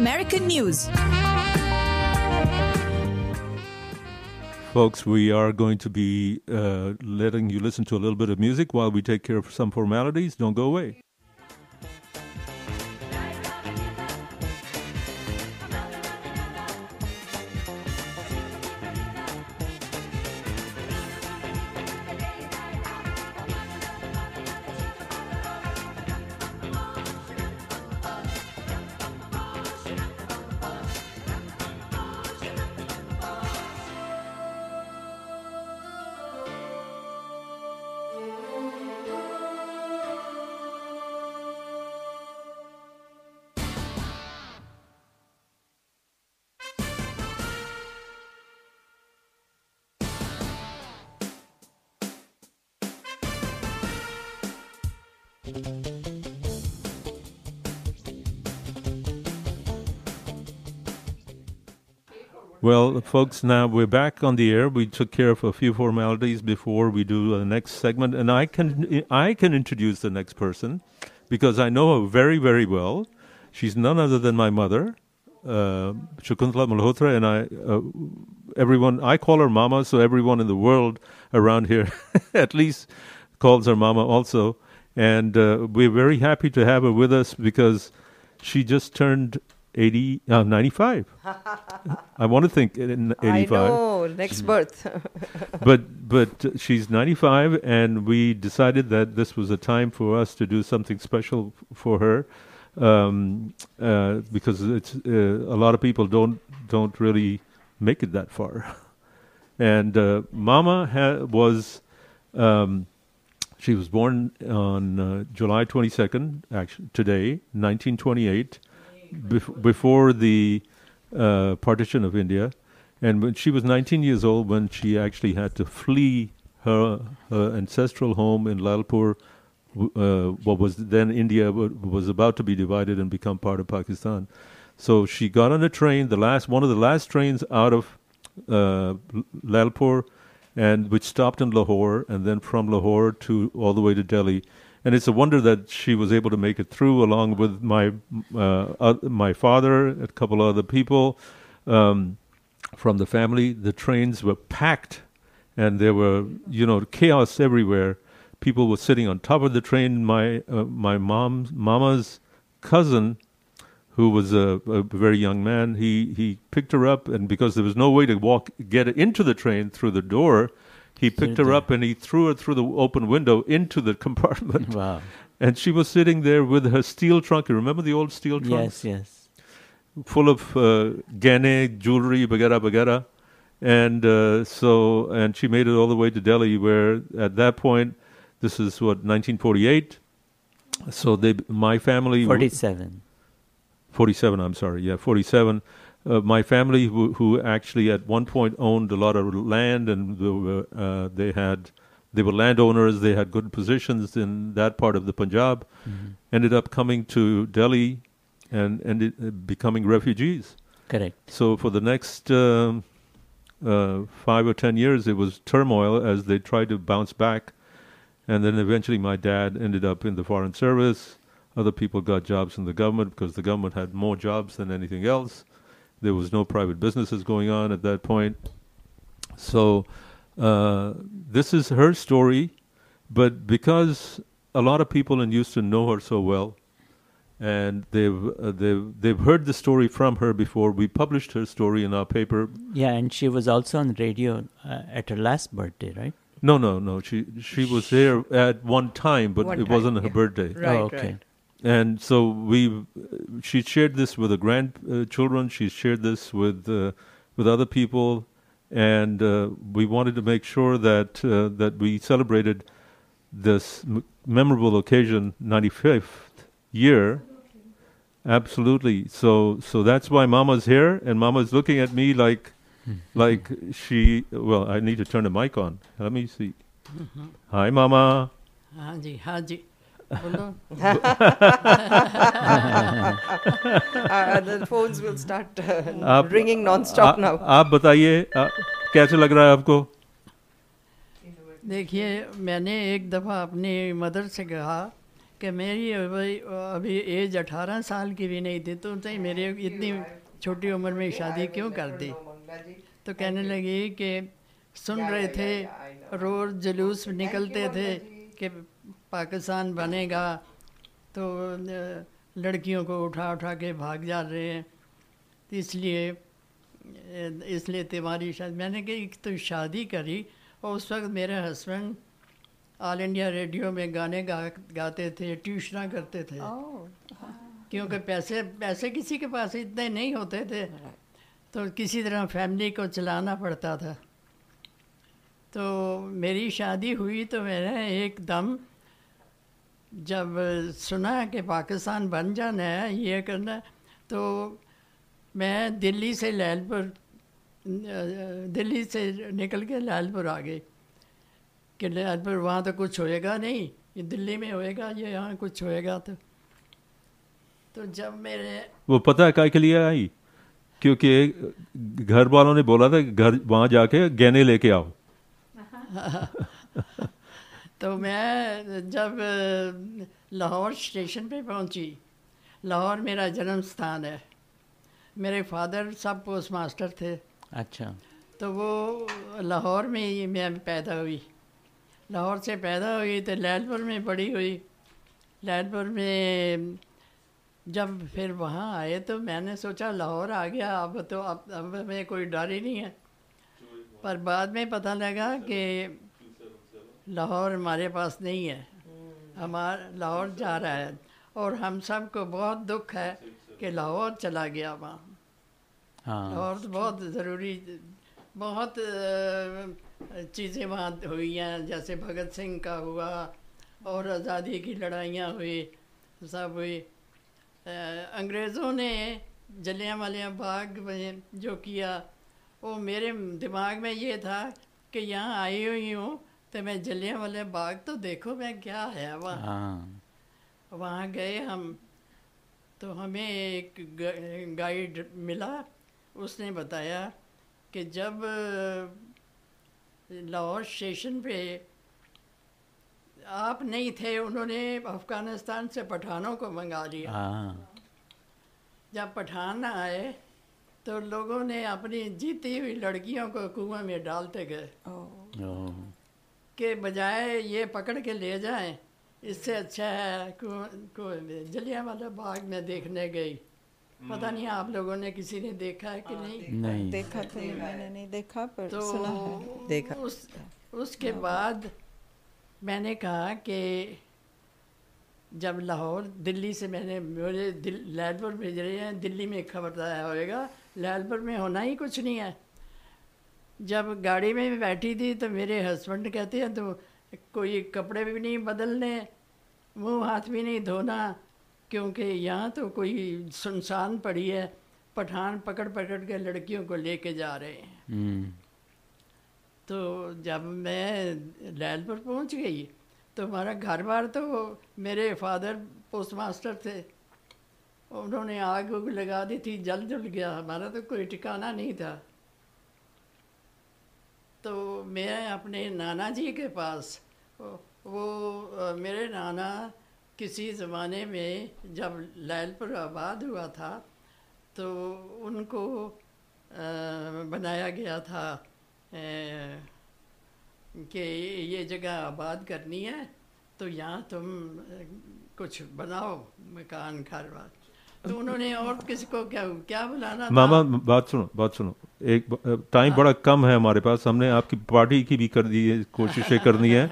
News. Folks, we are going to be uh, letting you listen to a little bit of music while we take care of some formalities. Don't go away. Well, folks, now we're back on the air. We took care of a few formalities before we do the next segment, and I can I can introduce the next person because I know her very very well. She's none other than my mother, uh, Shakuntala Malhotra, and I. Uh, everyone, I call her Mama, so everyone in the world around here, at least, calls her Mama also. And uh, we're very happy to have her with us because she just turned 80, uh, 95. I want to think in 85. I know, next birth. but but she's 95, and we decided that this was a time for us to do something special for her, um, uh, because it's uh, a lot of people don't don't really make it that far. and uh, Mama ha- was. Um, she was born on uh, July 22nd, actually today, 1928, bef- before the uh, partition of India. And when she was 19 years old, when she actually had to flee her, her ancestral home in Lyallpur, uh, what was then India, was about to be divided and become part of Pakistan. So she got on a train, the last one of the last trains out of uh, Lyallpur, and which stopped in Lahore, and then from Lahore to all the way to Delhi. And it's a wonder that she was able to make it through, along with my uh, uh, my father, a couple other people um, from the family. The trains were packed, and there were you know chaos everywhere. People were sitting on top of the train. My uh, my mom's mama's cousin who was a, a very young man. He he picked her up, and because there was no way to walk get into the train through the door, he picked her up and he threw her through the open window into the compartment. Wow! And she was sitting there with her steel trunk. You remember the old steel trunks? Yes, yes. Full of uh, gane, jewelry, bagara, bagara. And uh, so, and she made it all the way to Delhi, where at that point, this is what 1948. So they, my family, 47. 47 i'm sorry yeah 47 uh, my family who, who actually at one point owned a lot of land and they, were, uh, they had they were landowners they had good positions in that part of the punjab Mhm. ended up coming to delhi and ended uh, becoming refugees Correct. so for the next um, uh, five or ten years it was turmoil as they tried to bounce back and then eventually my dad ended up in the foreign service other people got jobs in the government because the government had more jobs than anything else. There was no private businesses going on at that point. So uh, this is her story, but because a lot of people in Houston know her so well, and they've uh, they've they've heard the story from her before. We published her story in our paper. Yeah, and she was also on radio uh, at her last birthday, right? No, no, no. She she was there at one time, but One it time, wasn't her yeah. birthday. Right, Oh, okay. right. And so we, she shared this with her grandchildren. She shared this with uh, with other people, and uh, we wanted to make sure that uh, that we celebrated this m- memorable occasion, 95th year. Absolutely. So so that's why Mama's here, and Mama's looking at me like like she. Well, I need to turn the mic on. Let me see. Mhm. Hi, Mama. हाँ जी آپ بتائیے کیسے لگ رہا ہے آپ کو دیکھیے میں نے ایک دفعہ اپنی مدر سے کہا کہ میری ابھی ایج اٹھارہ سال کی بھی نہیں تھی تو میرے اتنی چھوٹی عمر میں شادی کیوں کر دی تو کہنے لگی کہ سن رہے تھے روز جلوس نکلتے تھے کہ پاکستان بنے گا تو لڑکیوں کو اٹھا اٹھا کے بھاگ جا رہے ہیں۔ اس لیے اس لیے تمہاری شادی میں نے کہ ایک تو شادی کری اور اس وقت میرے ہسبینڈ آل انڈیا ریڈیو میں گانے گا گاتے تھے ٹیوشناں کرتے تھے۔ ہاں۔ کیونکہ پیسے پیسے کسی کے پاس اتنے نہیں ہوتے تھے۔ تو کسی طرح فیملی کو چلانا پڑتا تھا۔ تو میری شادی ہوئی تو میں نے ایک دم جب سنا کہ پاکستان بن جانا ہے یہ کرنا ہے تو میں دلی سے لال پور دلی سے نکل کے لال پور آ گئی۔ کہ لال پور وہاں تو کچھ ہوئے گا نہیں یہ دلی میں ہوئے گا یہ یہاں کچھ ہوئے گا تو۔ تو جب میرے وہ پتہ کا کے لیے آئی؟ کیونکہ گھر والوں نے بولا تھا کہ گھر وہاں جا کے گہنے لے کے آؤ۔ تو میں جب لاہور اسٹیشن پہ پہنچی لاہور میرا جنم ستھان ہے۔ میرے فادر سب پوسٹ ماسٹر تھے۔ اچھا۔ تو وہ لاہور میں ہی میں پیدا ہوئی۔ لاہور سے پیدا ہوئی تو لال پور میں بڑی ہوئی۔ لال پور میں جب پھر وہاں آئے تو میں نے سوچا لاہور آ گیا اب تو اب اب میں کوئی ڈر ہی نہیں ہے۔ پر بعد میں پتہ لگا کہ لاہور ہمارے پاس نہیں ہے۔ ہمارا لاہور جا رہا ہے۔ اور ہم سب کو بہت دکھ ہے کہ لاہور چلا گیا وہاں۔ ہاں۔ لاہور تو بہت ضروری بہت چیزیں وہاں ہوئی ہیں۔ جیسے بھگت سنگھ کا ہوا اور آزادی کی لڑائیاں ہوئی سب ہوئی۔ انگریزوں نے جلیاں والے باغ میں جو کیا وہ میرے دماغ میں یہ تھا کہ یہاں آئی ہوئی ہوں۔ تو میں جلیاں والے باغ تو دیکھو میں کیا ہے وہاں۔ ہاں۔ وہاں گئے ہم تو ہمیں ایک گائیڈ ملا۔ اس نے بتایا کہ جب لاہور اسٹیشن پہ آپ نہیں تھے انہوں نے افغانستان سے پٹھانوں کو منگا لیا۔ ہاں۔ جب پٹھان آئے تو لوگوں نے اپنی جیتی ہوئی لڑکیوں کو کنویں میں ڈالتے گئے۔ کے بجائے یہ پکڑ کے لے جائیں۔ اس سے اچھا ہے جلیا والا باغ میں دیکھنے گئی۔ پتہ نہیں آپ لوگوں نے کسی نے دیکھا ہے کہ ہاں، نہیں؟ دیکھا۔ تو میں نے نہیں دیکھا دیکھا۔ اس کے بعد میں نے کہا کہ جب لاہور دلی سے میں نے میرے دل لال پور بھیج رہے ہیں دلی میں خبردار ہوئے گا لال پور میں ہونا ہی کچھ نہیں ہے۔ جب گاڑی میں بیٹھی تھی تو میرے ہسبینڈ کہتے ہیں تو کوئی کپڑے بھی نہیں بدلنے منہ ہاتھ بھی نہیں دھونا کیونکہ یہاں تو کوئی سنسان پڑی ہے پٹھان پکڑ پکڑ کے لڑکیوں کو لے کے جا رہے ہیں۔ تو جب میں لیل پر پہنچ گئی تو ہمارا گھر بار تو میرے فادر پوسٹ ماسٹر تھے۔ انہوں نے آگ اگ لگا دی تھی جل جل گیا۔ ہمارا تو کوئی ٹھکانا نہیں تھا۔ تو میں اپنے نانا جی کے پاس، وہ، میرے نانا کسی زمانے میں جب لائل پر آباد ہوا تھا، تو ان کو بنایا گیا تھا کہ یہ جگہ آباد کرنی ہے، تو یہاں تم کچھ بناؤ مکان، گھر بار تو انہوں نے اور کسی کو کیا کیا بلانا ماما، بات سنو بات سنو۔ ایک ٹائم بڑا کم ہے ہمارے پاس ہم نے آپ کی پارٹی کی بھی کر دی کوششیں کرنی ہیں۔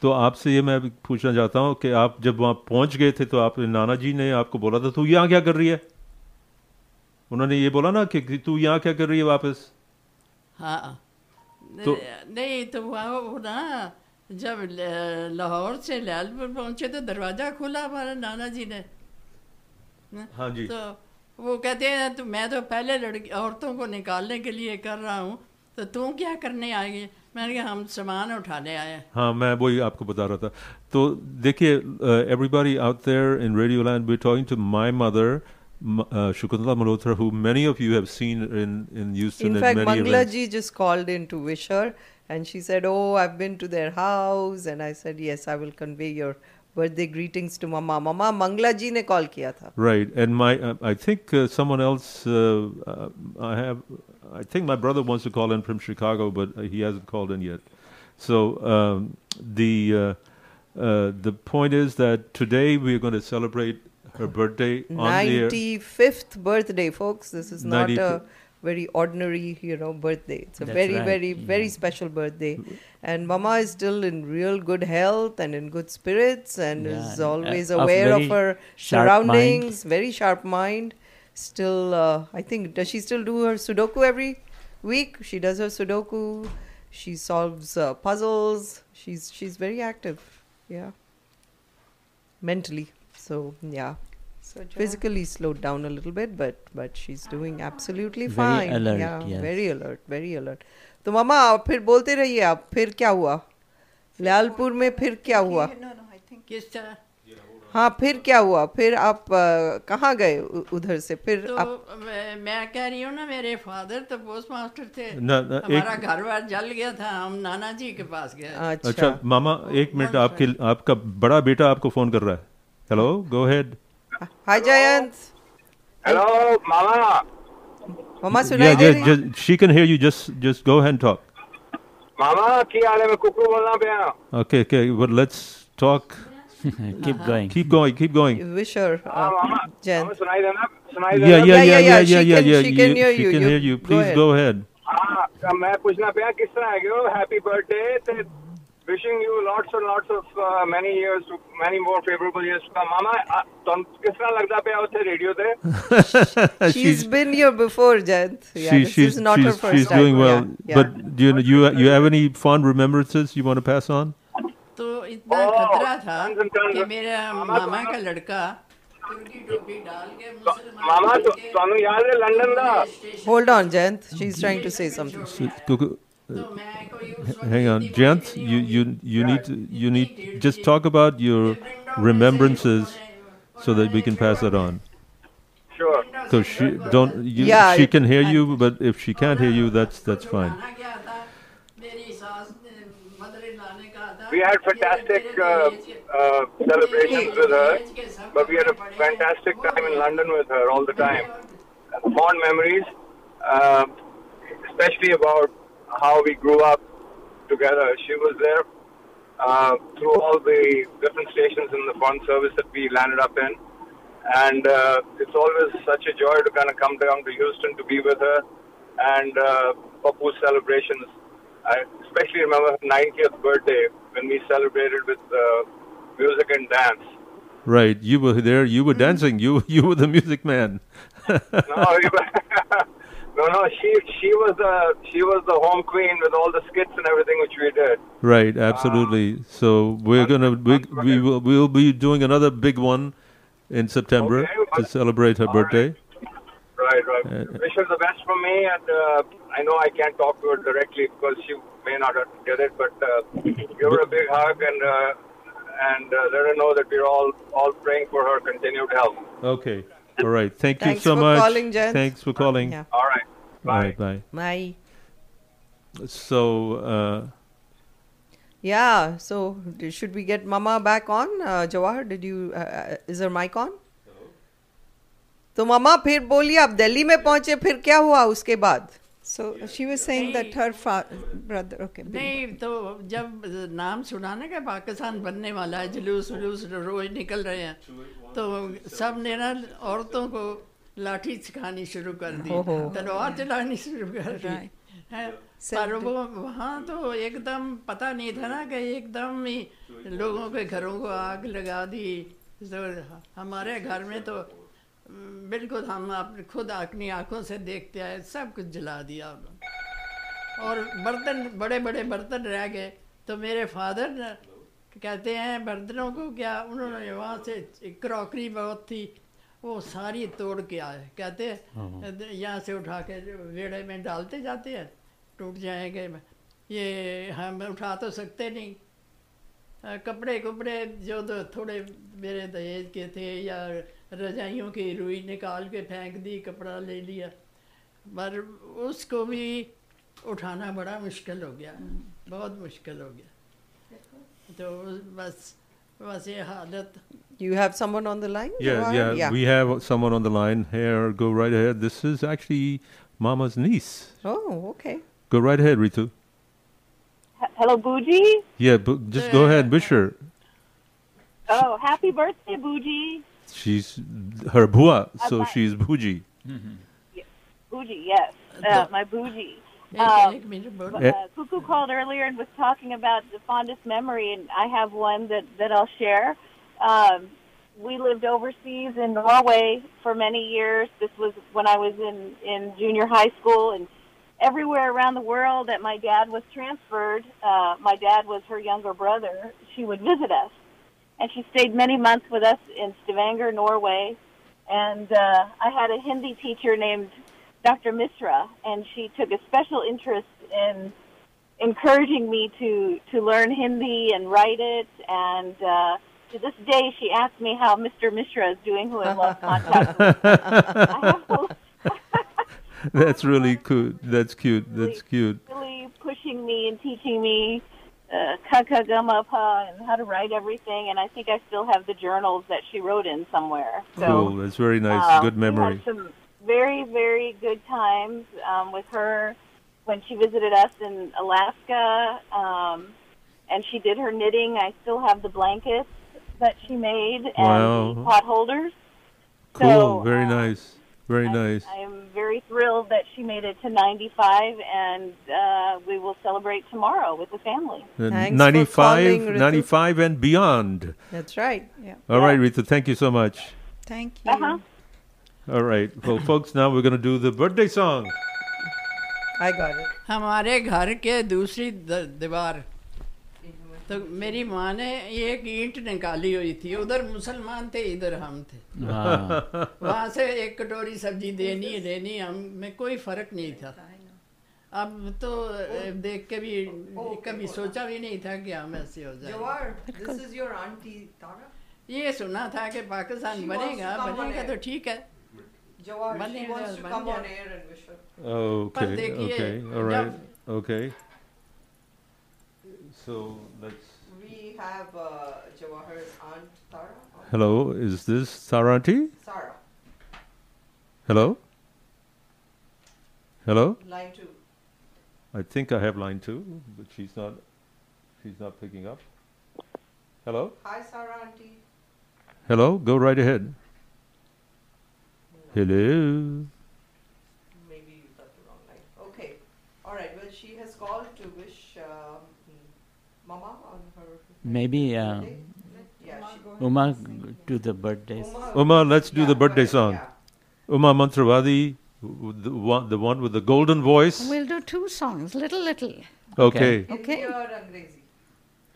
تو آپ سے یہ میں پوچھنا چاہتا ہوں کہ آپ جب وہاں پہنچ گئے تھے تو آپ نانا جی نے آپ کو بولا تھا تو یہاں کیا کر رہی ہے؟ انہوں نے یہ بولا نا کہ تو یہاں کیا کر رہی ہے واپس؟ ہاں۔ نہیں تو وہاں جب لاہور سے لال پور پہنچے تو دروازہ کھولا ہمارے نانا جی نے۔ ہاں جی۔ تو وہ کہتے ہیں تو میں تو پہلے لڑکی عورتوں کو نکالنے کے لیے کر رہا ہوں تو تم کیا کرنے آئے گی؟ میں نے کہا ہم سامان اٹھانے آئے ہیں۔ ہاں میں وہی آپ کو بتا رہا تھا۔ تو دیکھیے everybody out there in radio line we talking to my mother Shakuntala Malhotra who many of you have seen in in Houston in fact Mangla ji جس called in to wish her and she said oh I been to their house and I said yes I will convey your been to their house," and I said, "Yes, I will convey your birthday greetings to Mama." Mama Mangla ji ne call kiya tha. Right, and my uh, I think uh, someone else uh, uh, I have I think my brother wants to call in from Chicago, but uh, he hasn't called in yet. So um, the uh, uh, the point is that today we are going to celebrate her birthday on the 95th birthday, folks. This is not 95th. a very ordinary, you know, birthday. It's a That's very, right, very, very special birthday. And Mama is still in real good health and in good spirits and Yeah, is uh, always of aware of her sharp surroundings. Very sharp mind. Still, uh, I think, does she still do her Sudoku every week? She does her Sudoku. She solves uh, puzzles. She's she's very active. Yeah. Mentally. So yeah. So physically slowed down a little bit, but but she's doing absolutely fine. Very تو ماما آپ پھر بولتے رہیے آپ پھر کیا ہوا لال پور میں پھر کیا ہوا ہاں پھر کیا ہوا پھر آپ کہاں گئے ادھر سے پھر میں کہہ رہی ہوں نا میرے فادر تو پوسٹ ماسٹر تھے ہمارا گھر بار جل گیا تھا ہم نانا جی کے پاس گئے اچھا ماما ایک منٹ آپ کا بڑا بیٹا آپ کو فون کر رہا ہے hello go head रहा है hello go head hi Jayant hello mama mama yeah, just, just, she can hear you just just go ahead and talk मामा की हाल है मैं कुकरू बोलना पिया okay okay but let's talk keep going. Keep going. Keep going. Wish her, uh, Jen. सुनाई देना सुनाई Yeah, देना yeah, yeah, yeah, she yeah, yeah, can- yeah. she can hear She you. can You- hear you. go Please ahead. go ahead. हाँ मैं पूछना पाया किस तरह है हो हैप्पी बर्थडे ते wishing you lots and lots of uh, many years to many more favorable years to come मामा आ, तुम किस तरह लगता पाया ਉੱਥੇ ਰੇਡੀਓ ਤੇ She's been here before, Jayant. Yeah, she, this she's is not her she's, first she's time. doing well. Yeah, yeah. But do you you you have any fond remembrances you want to pass on? तो इतना खतरा था कि मेरा मामा का लड़का तुर्की टोपी डाल के ਮਾਮਾ ਤੁਹਾਨੂੰ ਯਾਦ ਹੈ London the Hold on, Jayant. She's trying to say something. So, go- go- uh, hang on, Jant. You you you need to, you need just talk about your remembrances so that we can pass it on. Sure. Because she don't you, Yeah, she can hear you, but if she can't hear you, that's that's fine. We had fantastic uh, uh, celebrations with her, but we had a fantastic time in London with her all the time. Fond memories, uh, especially about how we grew up together. She was there uh, through all the different stations in the foreign service that we landed up in. And uh, it's always such a joy to kind of come down to Houston to be with her and uh, Papu's celebrations. I especially remember her 90th birthday when we celebrated with uh, music and dance. Right, you were there. You were dancing. You you were the music man. No, no, no. She she was the she was the home queen with all the skits and everything which we did. Right, absolutely. so we're gonna we, we will we'll be doing another big one in September to celebrate her birthday. Right, right. Uh, Wish her the best for me, and uh, I know I can't talk to her directly because she may not get it, but uh, give her a big hug and uh, and uh, let her know that we're all all praying for her continued health. Okay. All right. Thank Thanks you so for much. calling, Jen. Thanks for calling. Yeah. All right. All right. Bye. Bye. So uh, Yeah. So d- should we get Mama back on? Uh, Jawahar, did you? Uh, uh, is her mic on? तो मामा फिर बोलिए आप दिल्ली में पहुंचे फिर क्या हुआ उसके बाद so she was saying that her brother okay نہیں تو جب نام سنانے کا پاکستان بننے والا ہے جلوس ولوس روز نکل رہے ہیں تو سب نے نا عورتوں کو لاٹھی سکھانی شروع کر دی تلوار چلانی شروع کر دی پر وہ وہاں تو ایک دم پتہ نہیں تھا نا کہ ایک دم ہی لوگوں کے گھروں کو آگ لگا دی ہمارے گھر میں تو بالکل ہم آپ خود اپنی آنکھوں سے دیکھتے آئے سب کچھ جلا دیا انہوں اور برتن بڑے بڑے برتن رہ گئے۔ تو میرے فادر کہتے ہیں برتنوں کو کیا انہوں نے وہاں سے کراکری بہت تھی وہ ساری توڑ کے آئے۔ کہتے ہیں ہاں، ہاں۔ یہاں سے اٹھا کے ویڑے میں ڈالتے جاتے ہیں ٹوٹ جائیں گے۔ یہ ہم اٹھا تو سکتے نہیں۔ کپڑے کپڑے جو تھوڑے میرے دہیج کے تھے یا रजाइयों की रुई निकाल के फेंक दी कपड़ा ले लिया पर उसको भी उठाना बड़ा मुश्किल हो गया बहुत मुश्किल हो गया तो बस बस ये हालत You have someone on the line? yeah, Jawahar? yeah, we have someone on the line here. Go right ahead. This is actually Mama's niece. Oh, okay. Go right ahead, Ritu. Hello, Bougie. Yeah, bu- just go ahead, wish her. Oh, happy birthday, Bougie. She's her bua, uh, so my, she's bougie. Mm-hmm. Yeah, bougie, yes, uh, my bougie. Um, uh, eh? Cuckoo called earlier and was talking about the fondest memory, and I have one that, that I'll share. Um, we lived overseas in Norway for many years. This was when I was in, in junior high school, and everywhere around the world that my dad was transferred, uh, my dad was her younger brother, she would visit us. And she stayed many months with us in Stavanger, Norway. And uh, I had a Hindi teacher named Dr. Misra, and she took a special interest in encouraging me to, to learn Hindi and write it. And uh, to this day, she asks me how Mr. Mishra is doing, who I lost contact with. That's really cute. That's cute. That's cute. really pushing me and teaching me uh, kaka gama pa and how to write everything. And I think I still have the journals that she wrote in somewhere. So, Cool. That's very nice. um, Good memory. had some very, very good times um, with her when she visited us in Alaska. Um, and she did her knitting. I still have the blankets that she made and Wow. the pot holders. Cool. So, Very uh, nice. Very nice. I am very thrilled that she made it to 95, and uh, we will celebrate tomorrow with the family. Uh, Thanks for 95, calling, Ritu. 95 and beyond. That's right. Yeah. All right, Rita, thank you so much. Thank you. Uh-huh. All right. Well, folks, now we're going to do the birthday song. I got it. हमारे घर के दूसरी the- दीवार تو میری ماں نے ایک اینٹ نکالی ہوئی تھی ادھر مسلمان تھے ادھر ہم تھے۔ وہاں سے ایک کٹوری سبزی دینی دینی ہم میں کوئی فرق نہیں تھا۔ اب تو دیکھ کے بھی کبھی سوچا بھی نہیں تھا کہ ہم ایسے ہو جائیں۔ یہ سنا تھا کہ پاکستان بنے گا بنے گا تو ٹھیک ہے۔ بنے دیکھیے So let's. We have uh, Jawahar's aunt Tara. Hello, is this Saranti? Sarah. Hello? Hello? Line two. I think I have line two, but she's not. She's not picking up. Hello? Hi, Sarah auntie. Hello? Go right ahead. Hello? Maybe you got the wrong line. Okay. All right. Well, she has called to wish uh, Mama on her. Maybe uh, Uma do the birthdays. Uma, let's do the birthday song. Uma Mantravadi, the one, the one with the golden voice. We'll do two songs, little, little. Okay. Okay. okay.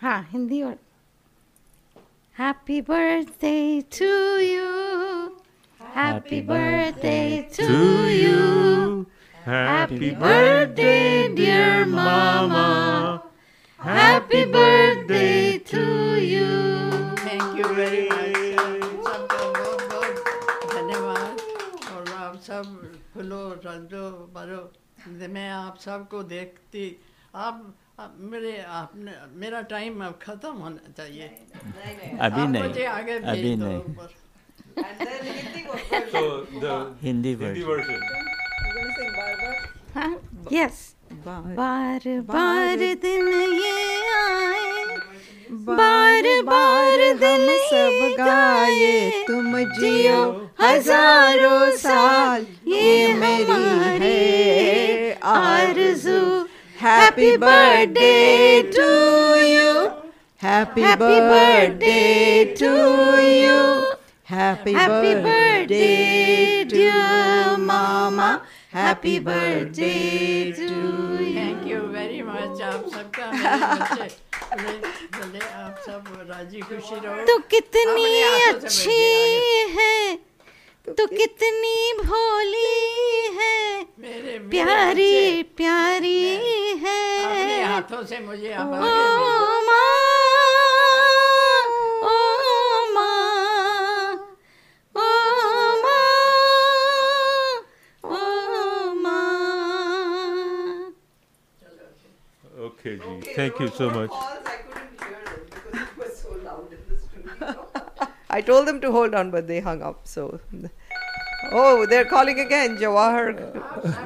Ha, Hindi or. Happy birthday to you. Happy birthday to you. Happy birthday, dear Mama. Happy birthday to you. Thank you very much. اور آپ سب کھلو رجو بھرو میں آپ سب کو دیکھتی آپ میرے آپ نے میرا ٹائم اب ختم ہونا چاہیے ابھی نہیں ابھی نہیں ہندی ورژن یس بار بار دل یہ آئے۔ بار بار دل سب گائے۔ تم جیو ہزاروں سال۔ یہ میری ہے۔ Arzoo. Happy birthday to you happy birthday to you happy birthday dear mama happy birthday thank you very much آپ سب کا آپ سب راضی خوشی رہو تو کتنی اچھی ہے تو کتنی بھولی ہے پیاری پیاری ہے ہاتھوں سے مجھے Okay, Ji. Thank you so much. Calls, I couldn't hear them because it was so loud in the studio. I told them to hold on, but they hung up. So, oh, they're calling again, Jawahar.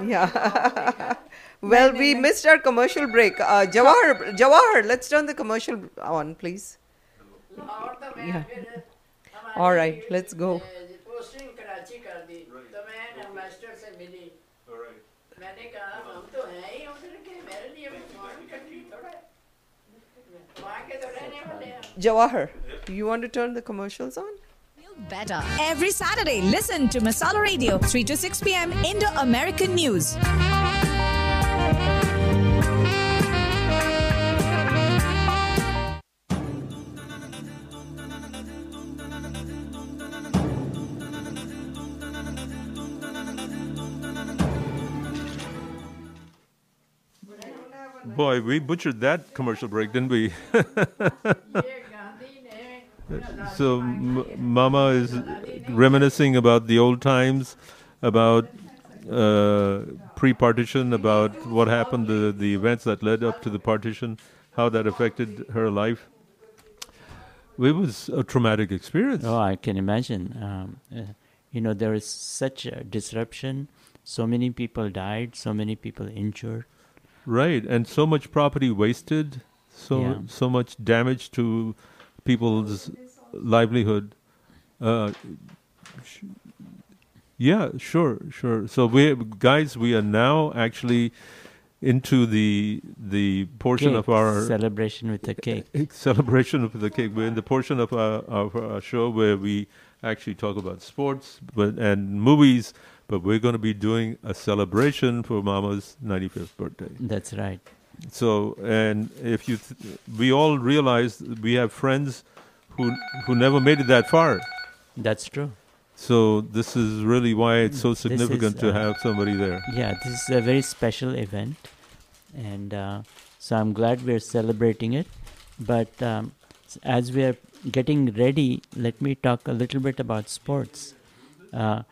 Yeah. well, we missed our commercial break. Uh, Jawahar, Jawahar, let's turn the commercial on, please. Yeah. All right, let's go. Jawahar, you want to turn the commercials on? Better. Every Saturday, listen to Masala Radio, 3 to 6 p.m. Indo American News. Boy, we butchered that commercial break, didn't we? so, Mama is reminiscing about the old times, about uh, pre-partition, about what happened, the the events that led up to the partition, how that affected her life. It was a traumatic experience. Oh, I can imagine. Um, you know, there is such a disruption. So many people died. So many people injured. Right, and so much property wasted, so Yeah. so much damage to people's livelihood. Uh, sh- yeah, sure, sure. So we guys, we are now actually into the the portion Cake, of our celebration with the cake. celebration of the cake. We're in the portion of our, of our show where we actually talk about sports but and movies, but we're going to be doing a celebration for Mama's 95th birthday. That's right. So, and if you, th- we all realize we have friends who who never made it that far. That's true. So this is really why it's so This is, significant to uh, have somebody there. Yeah, this is a very special event, and uh, so I'm glad we're celebrating it. But um, as we are getting ready, let me talk a little bit about sports. Uh,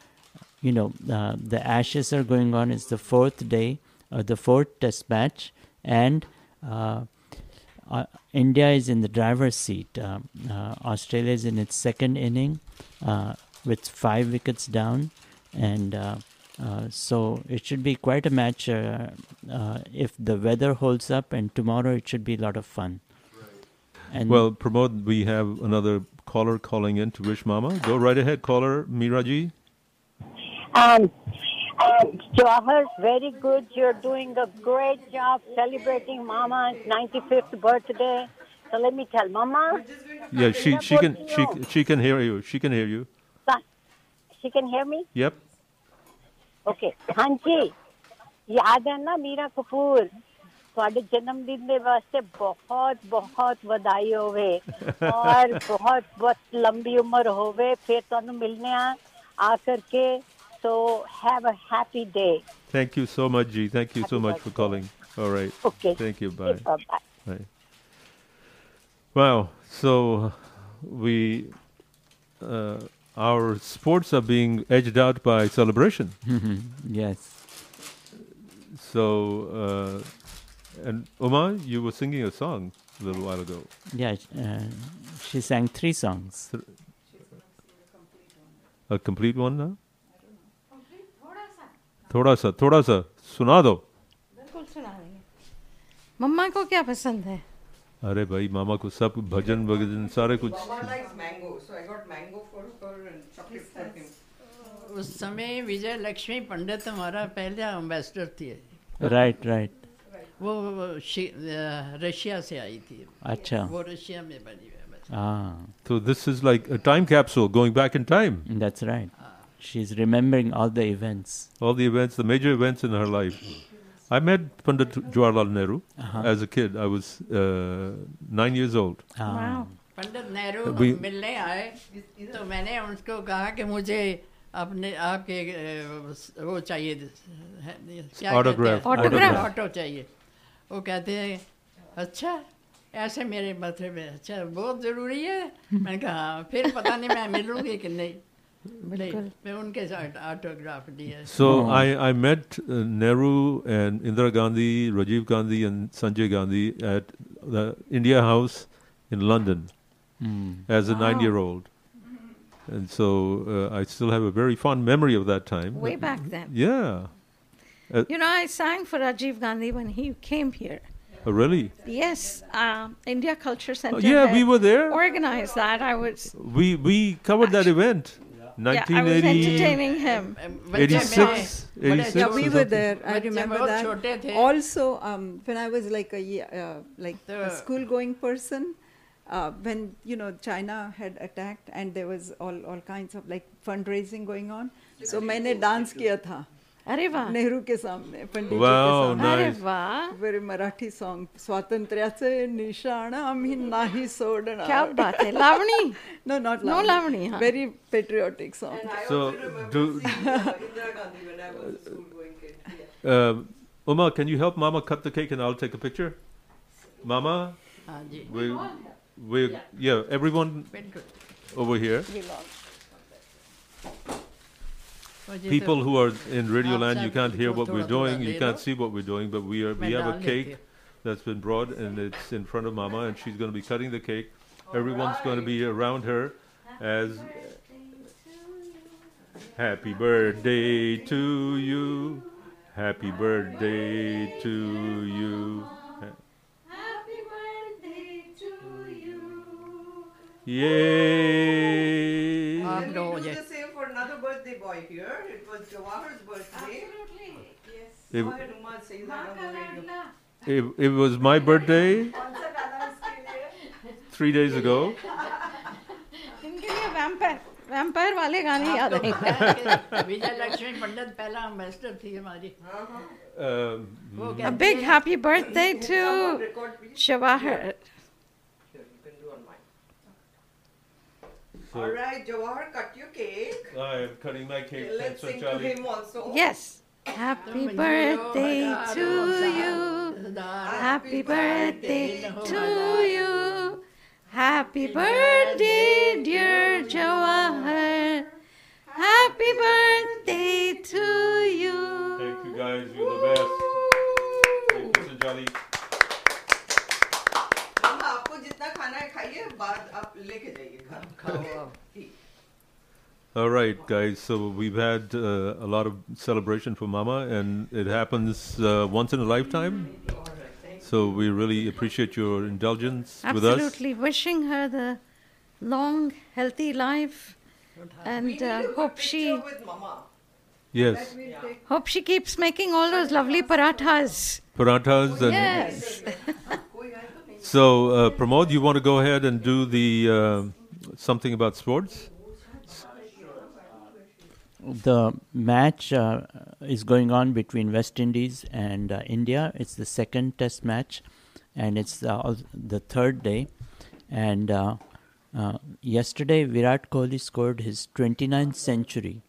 you know, uh, the Ashes are going on. It's the fourth day of the fourth Test match, and uh, uh, India is in the driver's seat. Um, uh, Australia is in its second inning uh, with five wickets down, and uh, uh, so it should be quite a match uh, uh, if the weather holds up. And tomorrow it should be a lot of fun. And well, Pramod, we have another caller calling in to wish Mama. Go right ahead, caller Miraji. Um, uh, Jawahar, very good. You're doing a great job celebrating Mama's 95th birthday. So let me tell Mama. Yeah, she she can she she can hear you. She can hear you. She can hear me? Yep. Okay ਹਾਂਜੀ ਯਾਦ ਹੈ ਨਾ ਮੀਰਾ ਕਪੂਰ ਤੁਹਾਡੇ ਜਨਮ ਦਿਨ ਦੇ ਵਾਸਤੇ ਬਹੁਤ ਬਹੁਤ ਵਧਾਈ ਹੋਵੇ ਔਰ ਬਹੁਤ ਬਹੁਤ ਲੰਬੀ ਉਮਰ ਹੋਵੇ ਫਿਰ ਤੁਹਾਨੂੰ ਮਿਲਨੇ ਆ ਆ ਕਰਕੇ so have a happy day. Thank you so much, G. Thank you happy so much birthday. for calling. All right. Okay. Thank you. Bye. Bye. Bye. Wow. So we. Uh, our sports are being edged out by celebration. yes. So, uh, and Uma, you were singing a song a little while ago. Yeah, uh, she sang three songs. Th- a complete one now? تھوڑا سا تھوڑا سا سنا دو۔ بالکل سنا دیں گے۔ مما کو کیا پسند ہے؟ ارے بھائی ماما کو سب بھجن بھجن سارے کچھ۔ اس سمے وجے لکشمی پنڈت ہمارا پہلا امبیسڈر تھی۔ رائٹ رائٹ وہ رشیا سے آئی تھی۔ اچھا۔ وہ رشیا میں بنی ہوئی ہاں۔ تو this is like time capsule going back in time that's right बनी हुई है Ah, So this is like a time capsule going back in time. that's right. She's remembering all the events. All the events, the major events in her life. I met Pandit Jawaharlal Nehru Uh-huh. as a kid. I was uh, nine years old. Ah. Pandit Nehru We- मिलने आए तो मैंने उनको कहा कि मुझे अपने आपके अ, वो चाहिए है- क्या Autograph, कहते हैं? autograph. ऑटो चाहिए वो कहते हैं अच्छा ऐसे मेरे माथे में अच्छा बहुत जरूरी है मैंने कहा हाँ फिर पता नहीं मैं मिलूंगी कि नहीं नहीं मैं उनके साथ ऑटोग्राफ दिया So I, I met uh, Nehru and Indira Gandhi, Rajiv Gandhi, and Sanjay Gandhi at the India House in London Hmm. as a Wow. nine year old. And so uh, I still have a very fond memory of that time. Way back then. Yeah. Uh, You know, I sang for Rajiv Gandhi when he came here. oh, really? Yes, uh, India Culture Center. Oh, yeah, had we were there. Organized that. I was. We we covered that event. Yeah, I was 1980 entertaining him. 86, 86 Yeah, we or were something. there. I बच्चे remember बहुत that. छोटे थे। Also, um, when I was like a ye- uh, like a The- school-going person, uh, when you know China had attacked and there was all all kinds of like fundraising going on, so मैंने dance किया था. अरे वाह नेहरू के सामने पंडित Wow, जी के सामने अरे nice. वाह वेरी मराठी सॉन्ग स्वातंत्र्याचे निशाण आम्ही नाही सोडणार क्या बात है लावणी no not No लावणी लावणी, हाँ. very patriotic song So do. Uh, Uma, can you help Mama cut the cake and I'll take a picture? Mama, हाँ जी we, we, yeah, everyone बिल्कुल over here. people who are in Radio Land, you can't hear what we're doing, you can't see what we're doing, but we are. We have a cake that's been brought, and it's in front of Mama, and she's going to be cutting the cake. Everyone's going to be around her as. Happy birthday to you. Happy birthday to you. Happy birthday to you. Yay! for another birthday boy here. It was Jawahar's birthday. Absolutely. Yes. It- Go ahead, Uma, say that on the radio. It, it was my birthday three days ago. इनके लिए vampire vampire वाले गाने याद आएंगे विजय लक्ष्मी पंडित पहला ambassador थी हमारी Um, A big happy birthday to Jawahar. All right, Jawahar, cut your cake. I am cutting my cake. Okay, let's Thanks for sing to him also. Yes. Happy birthday to you. Happy birthday to oh, you. Happy birthday, dear Jawahar. Happy birthday to you. Thank you guys. You're the best. Thank you, Mr. Jolly. मामा आपको जितना खाना है खाइए बाद आप लेके जाइए घर खाओ All right, guys. So we've had uh, a lot of celebration for Mama, and it happens uh, once in a lifetime. So we really appreciate your indulgence with us. Absolutely. Wishing her the long, healthy life. And uh, hope she with mama. Yes, hope she keeps making all those lovely parathas. parathas and. Yes. So, uh, Pramod, you want to go ahead and do the uh, something about sports? The match uh, is going on between West Indies and uh, India. It's the second Test match, and it's uh, the third day. And uh, uh, yesterday, Virat Kohli scored his 29th century,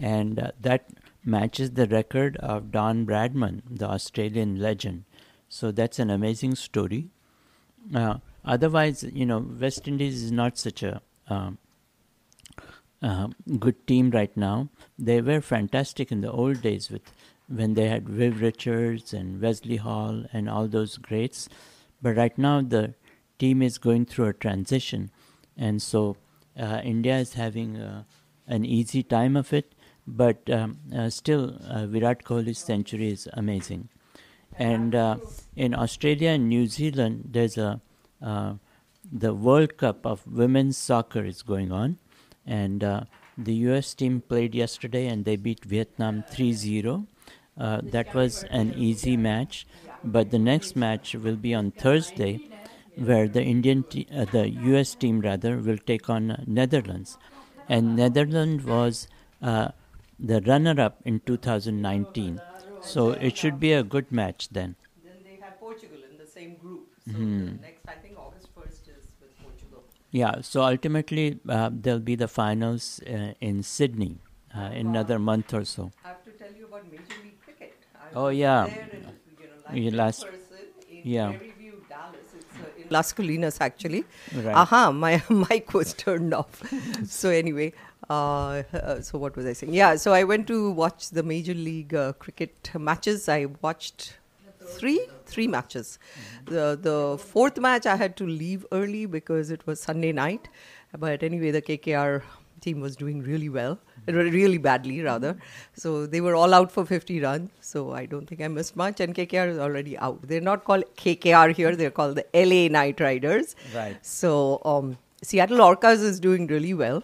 and that matches the record of Don Bradman, the Australian legend. So that's an amazing story. Uh, otherwise, you know, West Indies is not such a um, uh, good team right now. They were fantastic in the old days with when they had Viv Richards and Wesley Hall and all those greats. But right now the team is going through a transition, and so uh, India is having uh, an easy time of it. But um, uh, still, uh, Virat Kohli's century is amazing. And uh, in Australia and New Zealand, there's a uh, the World Cup of women's soccer is going on, and uh, the U.S. team played yesterday and they beat Vietnam 3-0. Uh, that was an easy match, but the next match will be on Thursday, where the Indian, te- uh, the U.S. team rather, will take on Netherlands, and Netherlands was uh, the runner-up in 2019. So it should be a good match then. Then they have Portugal in the same group. So Mhm. the next, I think August 1st is with Portugal. Yeah, so ultimately uh, there'll be the finals uh, in Sydney uh, in another month or so. I have to tell you about Major League Cricket. I Oh, yeah. there and, you know, like You last- in yeah. Maryview, Dallas. It's in Las Colinas, actually. Right. Aha, my mic was turned off. so anyway, uh, uh, so what was I saying? Yeah, so I went to watch the Major League uh, Cricket matches. I watched three three matches. The the fourth match I had to leave early because it was Sunday night. But anyway, the KKR team was doing really well, really badly rather. So they were all out for 50 runs. So I don't think I missed much. And KKR is already out. They're not called KKR here. They're called the LA Knight Riders. Right. So um, Seattle Orcas is doing really well.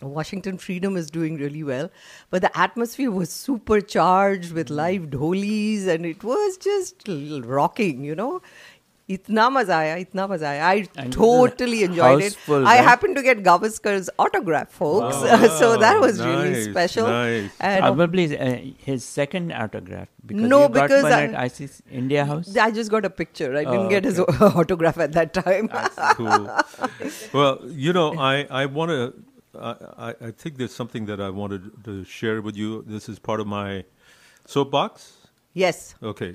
Washington Freedom is doing really well, but the atmosphere was supercharged with live dholis, and it was just rocking. You know, itna maza aaya, itna maza aaya. I And totally enjoyed it. house full, I right? happened to get Gavaskar's autograph, folks. So that wow. was really Nice, special. nice. And Probably uh, his second autograph because No, you got because one I- at ICC India House. I just got a picture. I didn't Oh, get his okay. autograph at that time. cool. Well, you know, I, I want to, I, I- I think there's something that I wanted to share with you. This is part of my soapbox. Yes. Okay.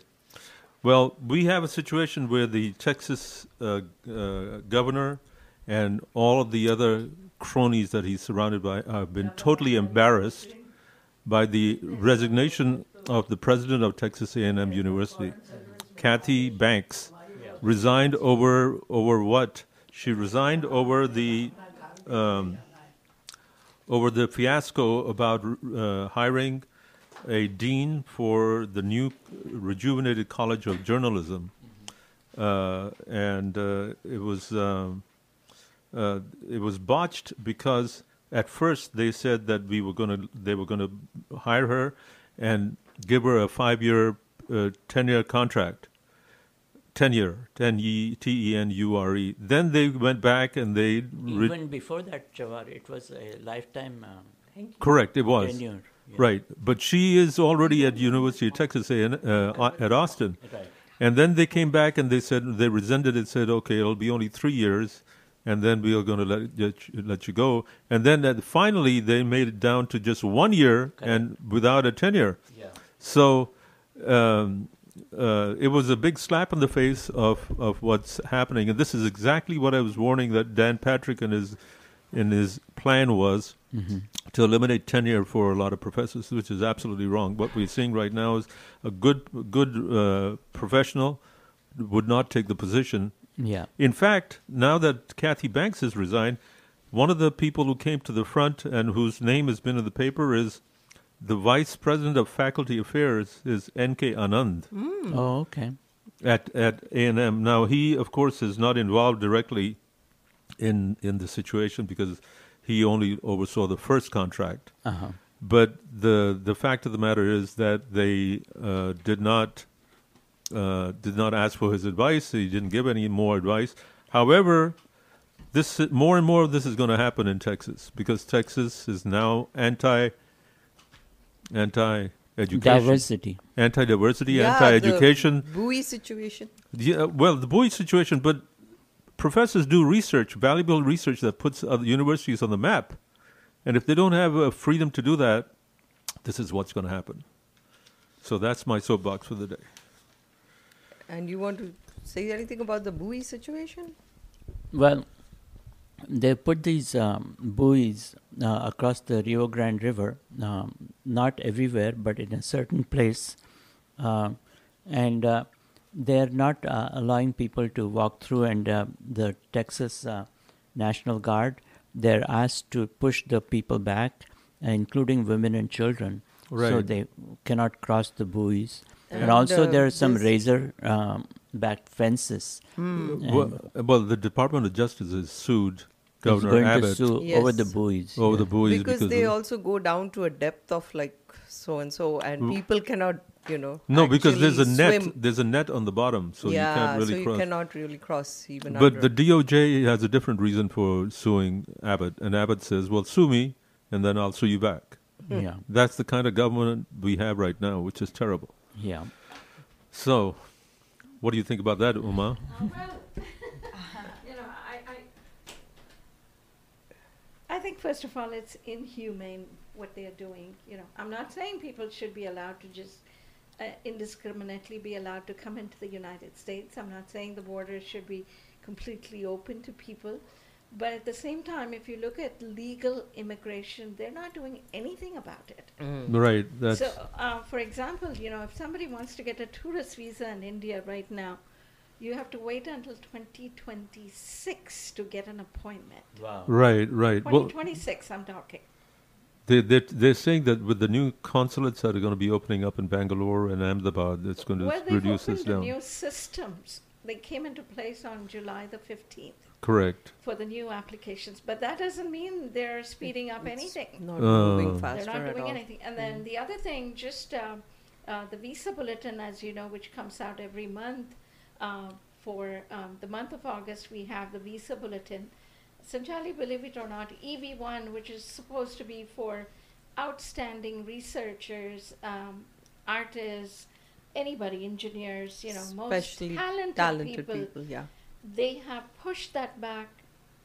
Well, we have a situation where the Texas uh, uh, governor and all of the other cronies that he's surrounded by have been totally embarrassed by the resignation of the president of Texas A&M University, Kathy Banks, resigned over over what? She resigned over the um, over the fiasco about uh, hiring a dean for the new rejuvenated College of Journalism, uh, and uh, it was um, uh, it was botched because at first they said that we were going to they were going to hire her and give her a five year uh, ten year contract. Tenure, ten e t e n u r e. Then they went back and they re- Even before that, Jawar, it was a lifetime. Um, Correct, it was. Tenure. Right, but she is already at University of Texas A uh, at Austin. Right. And then they came back and they said they resented it. Said, okay, it'll be only three years, and then we are going to let let you, let you go. And then uh, finally they made it down to just one year and without a tenure. Yeah. So um, uh, it was a big slap in the face of, of what's happening, and this is exactly what I was warning that Dan Patrick and his in his plan was Mhm. to eliminate tenure for a lot of professors, which is absolutely wrong. What we're seeing right now is a good good uh, professional would not take the position. Yeah. In fact, now that Kathy Banks has resigned, one of the people who came to the front and whose name has been in the paper is the vice president of faculty affairs is N.K. Anand Mm. Oh, okay. at at A and M. Now he, of course, is not involved directly in in the situation because he only oversaw the first contract. Uh-huh. But the the fact of the matter is that they uh, did not uh, did not ask for his advice. He didn't give any more advice. However, this more and more of this is going to happen in Texas because Texas is now anti anti education, Diversity. anti diversity, Yeah, anti education. The buoy situation. Yeah, well, the buoy situation, but professors do research, valuable research that puts other universities on the map. And if they don't have a freedom to do that, this is what's going to happen. So that's my soapbox for the day. And you want to say anything about the buoy situation? Well, they put these um, buoys uh, across the Rio Grande River, um, not everywhere, but in a certain place, uh, and uh, they're not uh, allowing people to walk through. And uh, the Texas uh, National Guard, they're asked to push the people back, including women and children, so they cannot cross the buoys. And, And, also, uh, there are some this- razor um, backed fences. Hmm. Well, well, the Department of Justice has sued Governor going to Abbott sue over the buoys. over the buoys because, because, they of- also go down to a depth of like so and so, and people cannot, you know. no, because there's a net. swim. There's a net on the bottom, so yeah, you can't really so you cross. cannot really cross even. But under. the DOJ has a different reason for suing Abbott, and Abbott says, "Well, sue me, and then I'll sue you back." Hmm. Yeah. that's the kind of government we have right now, which is terrible. Yeah. So, what do you think about that, Uma? you know, I, I, I think first of all, it's inhumane what they are doing. You know, I'm not saying people should be allowed to just uh, indiscriminately be allowed to come into the United States. I'm not saying the borders should be completely open to people. But at the same time, if you look at legal immigration, they're not doing anything about it. Right, that's So, uh, for example, you know, if somebody wants to get a tourist visa in India right now, you have to wait until 2026 to get an appointment. Wow. right, right. Well, 2026, I'm talking. They they they're saying that with the new consulates that are going to be opening up in Bangalore and Ahmedabad, it's going to Well, they've reduce opened this the down. new systems. They came into place on July the 15th Correct. for the new applications, but that doesn't mean they're speeding up anything. not moving Uh. They're faster not at doing all. anything. And then the other thing, just uh, uh, the visa bulletin, as you know, which comes out every month. Uh, for um, the month of August, we have the visa bulletin. Sanjali, believe it or not, EB1, which is supposed to be for outstanding researchers, um, artists, anybody, engineers, you know, Especially most talented, talented people, people, yeah. they have pushed that back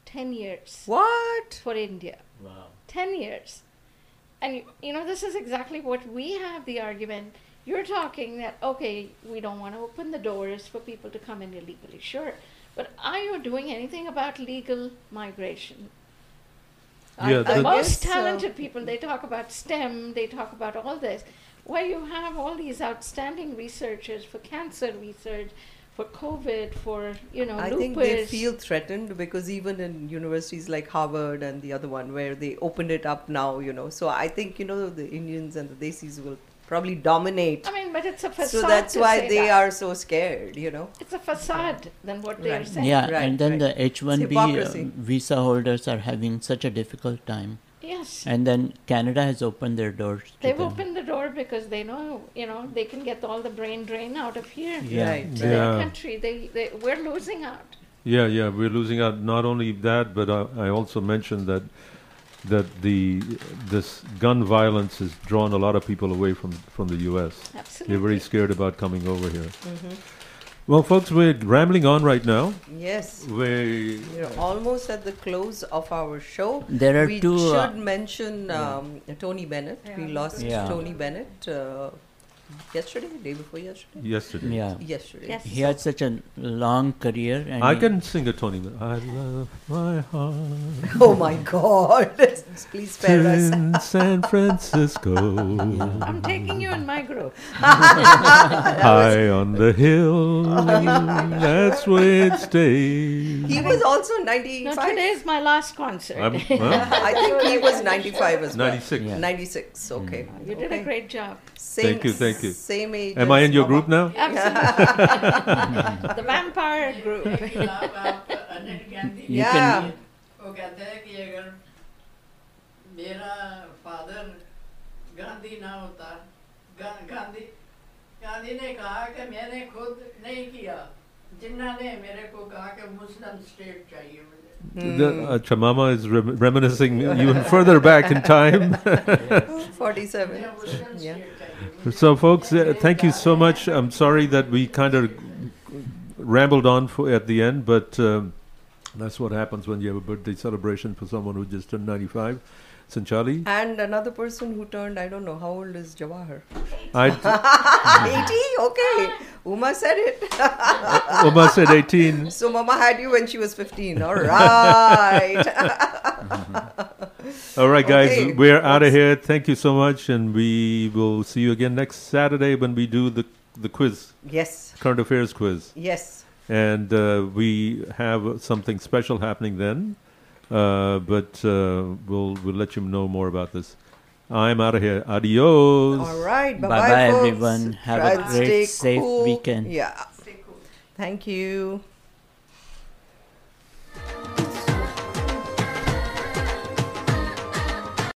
10 years. What? For India. Wow. 10 years. And you, you know, this is exactly what we have the argument. You're talking that, okay, we don't want to open the doors for people to come in illegally, sure. But are you doing anything about legal migration? Yeah, the the- most guess, talented people, they talk about STEM, they talk about all this, where you have all these outstanding researchers for cancer research, for COVID, for, you know, I lupus. think they feel threatened because even in universities like Harvard and the other one where they opened it up now, you know. So I think you know the Indians and the Desis will probably dominate. I mean, but it's a facade. so that's to why say they that. are so scared, you know. It's a facade than what they are saying. Yeah, Right, and then right. the H-1B uh, visa holders are having such a difficult time. Yes. And then Canada has opened their doors. to They've them. opened the door because they know, you know, they can get all the brain drain out of here. Yeah. Right, To right. their country. They, they, we're losing out. Yeah, yeah, we're losing out. Not only that, but I, I also mentioned that that the this gun violence has drawn a lot of people away from from the U.S. Absolutely. They're very scared about coming over here. Mhm. Well, folks, we're rambling on right now. Yes. We We're almost at the close of our show. There are we two, uh, should mention yeah. um, Tony Bennett. We lost Yeah. Tony Bennett uh, yesterday, the day before yesterday. Yesterday. Yeah. Yesterday. He had such a long career. And I can sing a Tony. Bennett. I love my heart. Oh my God! Please spare us. in San Francisco. I'm taking you in my group. High on the hill, that's where it stays. He was also No, today is my last concert. I'm- huh? I think he was 95 as well. 96. Yeah. 96, okay. You did a great job. Same, Thank you, thank you. Same age. Am I as in your Mama. group now? Absolutely. the vampire group. You can- वो कहते हैं कि अगर मेरा father Gandhi ना होता गा- गांधी गांधी ने कहा कि मैंने खुद नहीं किया जिन्ना ने मेरे को कहा कि मुस्लिम स्टेट चाहिए मुझे The, uh, Chamama is rem- reminiscing even further back in time. 47. Yeah. So, folks, uh, thank you so much. I'm sorry that we kind of rambled on for, at the end, but um, that's what happens when you have a birthday celebration for someone who just turned 95. Sanchali? And another person who turned, I don't know, how old is Jawahar? I 80? Okay. Uma said it. Uma said 18. So Mama had you when she was 15. All right. All right, guys, Okay. we're out of here. Thank you so much, and we will see you again next Saturday when we do the the quiz. Yes. Current affairs quiz. Yes. And uh, we have something special happening then, uh, uh, but uh, we'll we'll let you know more about this. I'm out of here. Adios. All right. Bye bye, everyone. Have Try a great, safe weekend. Yeah. Cool. Thank you.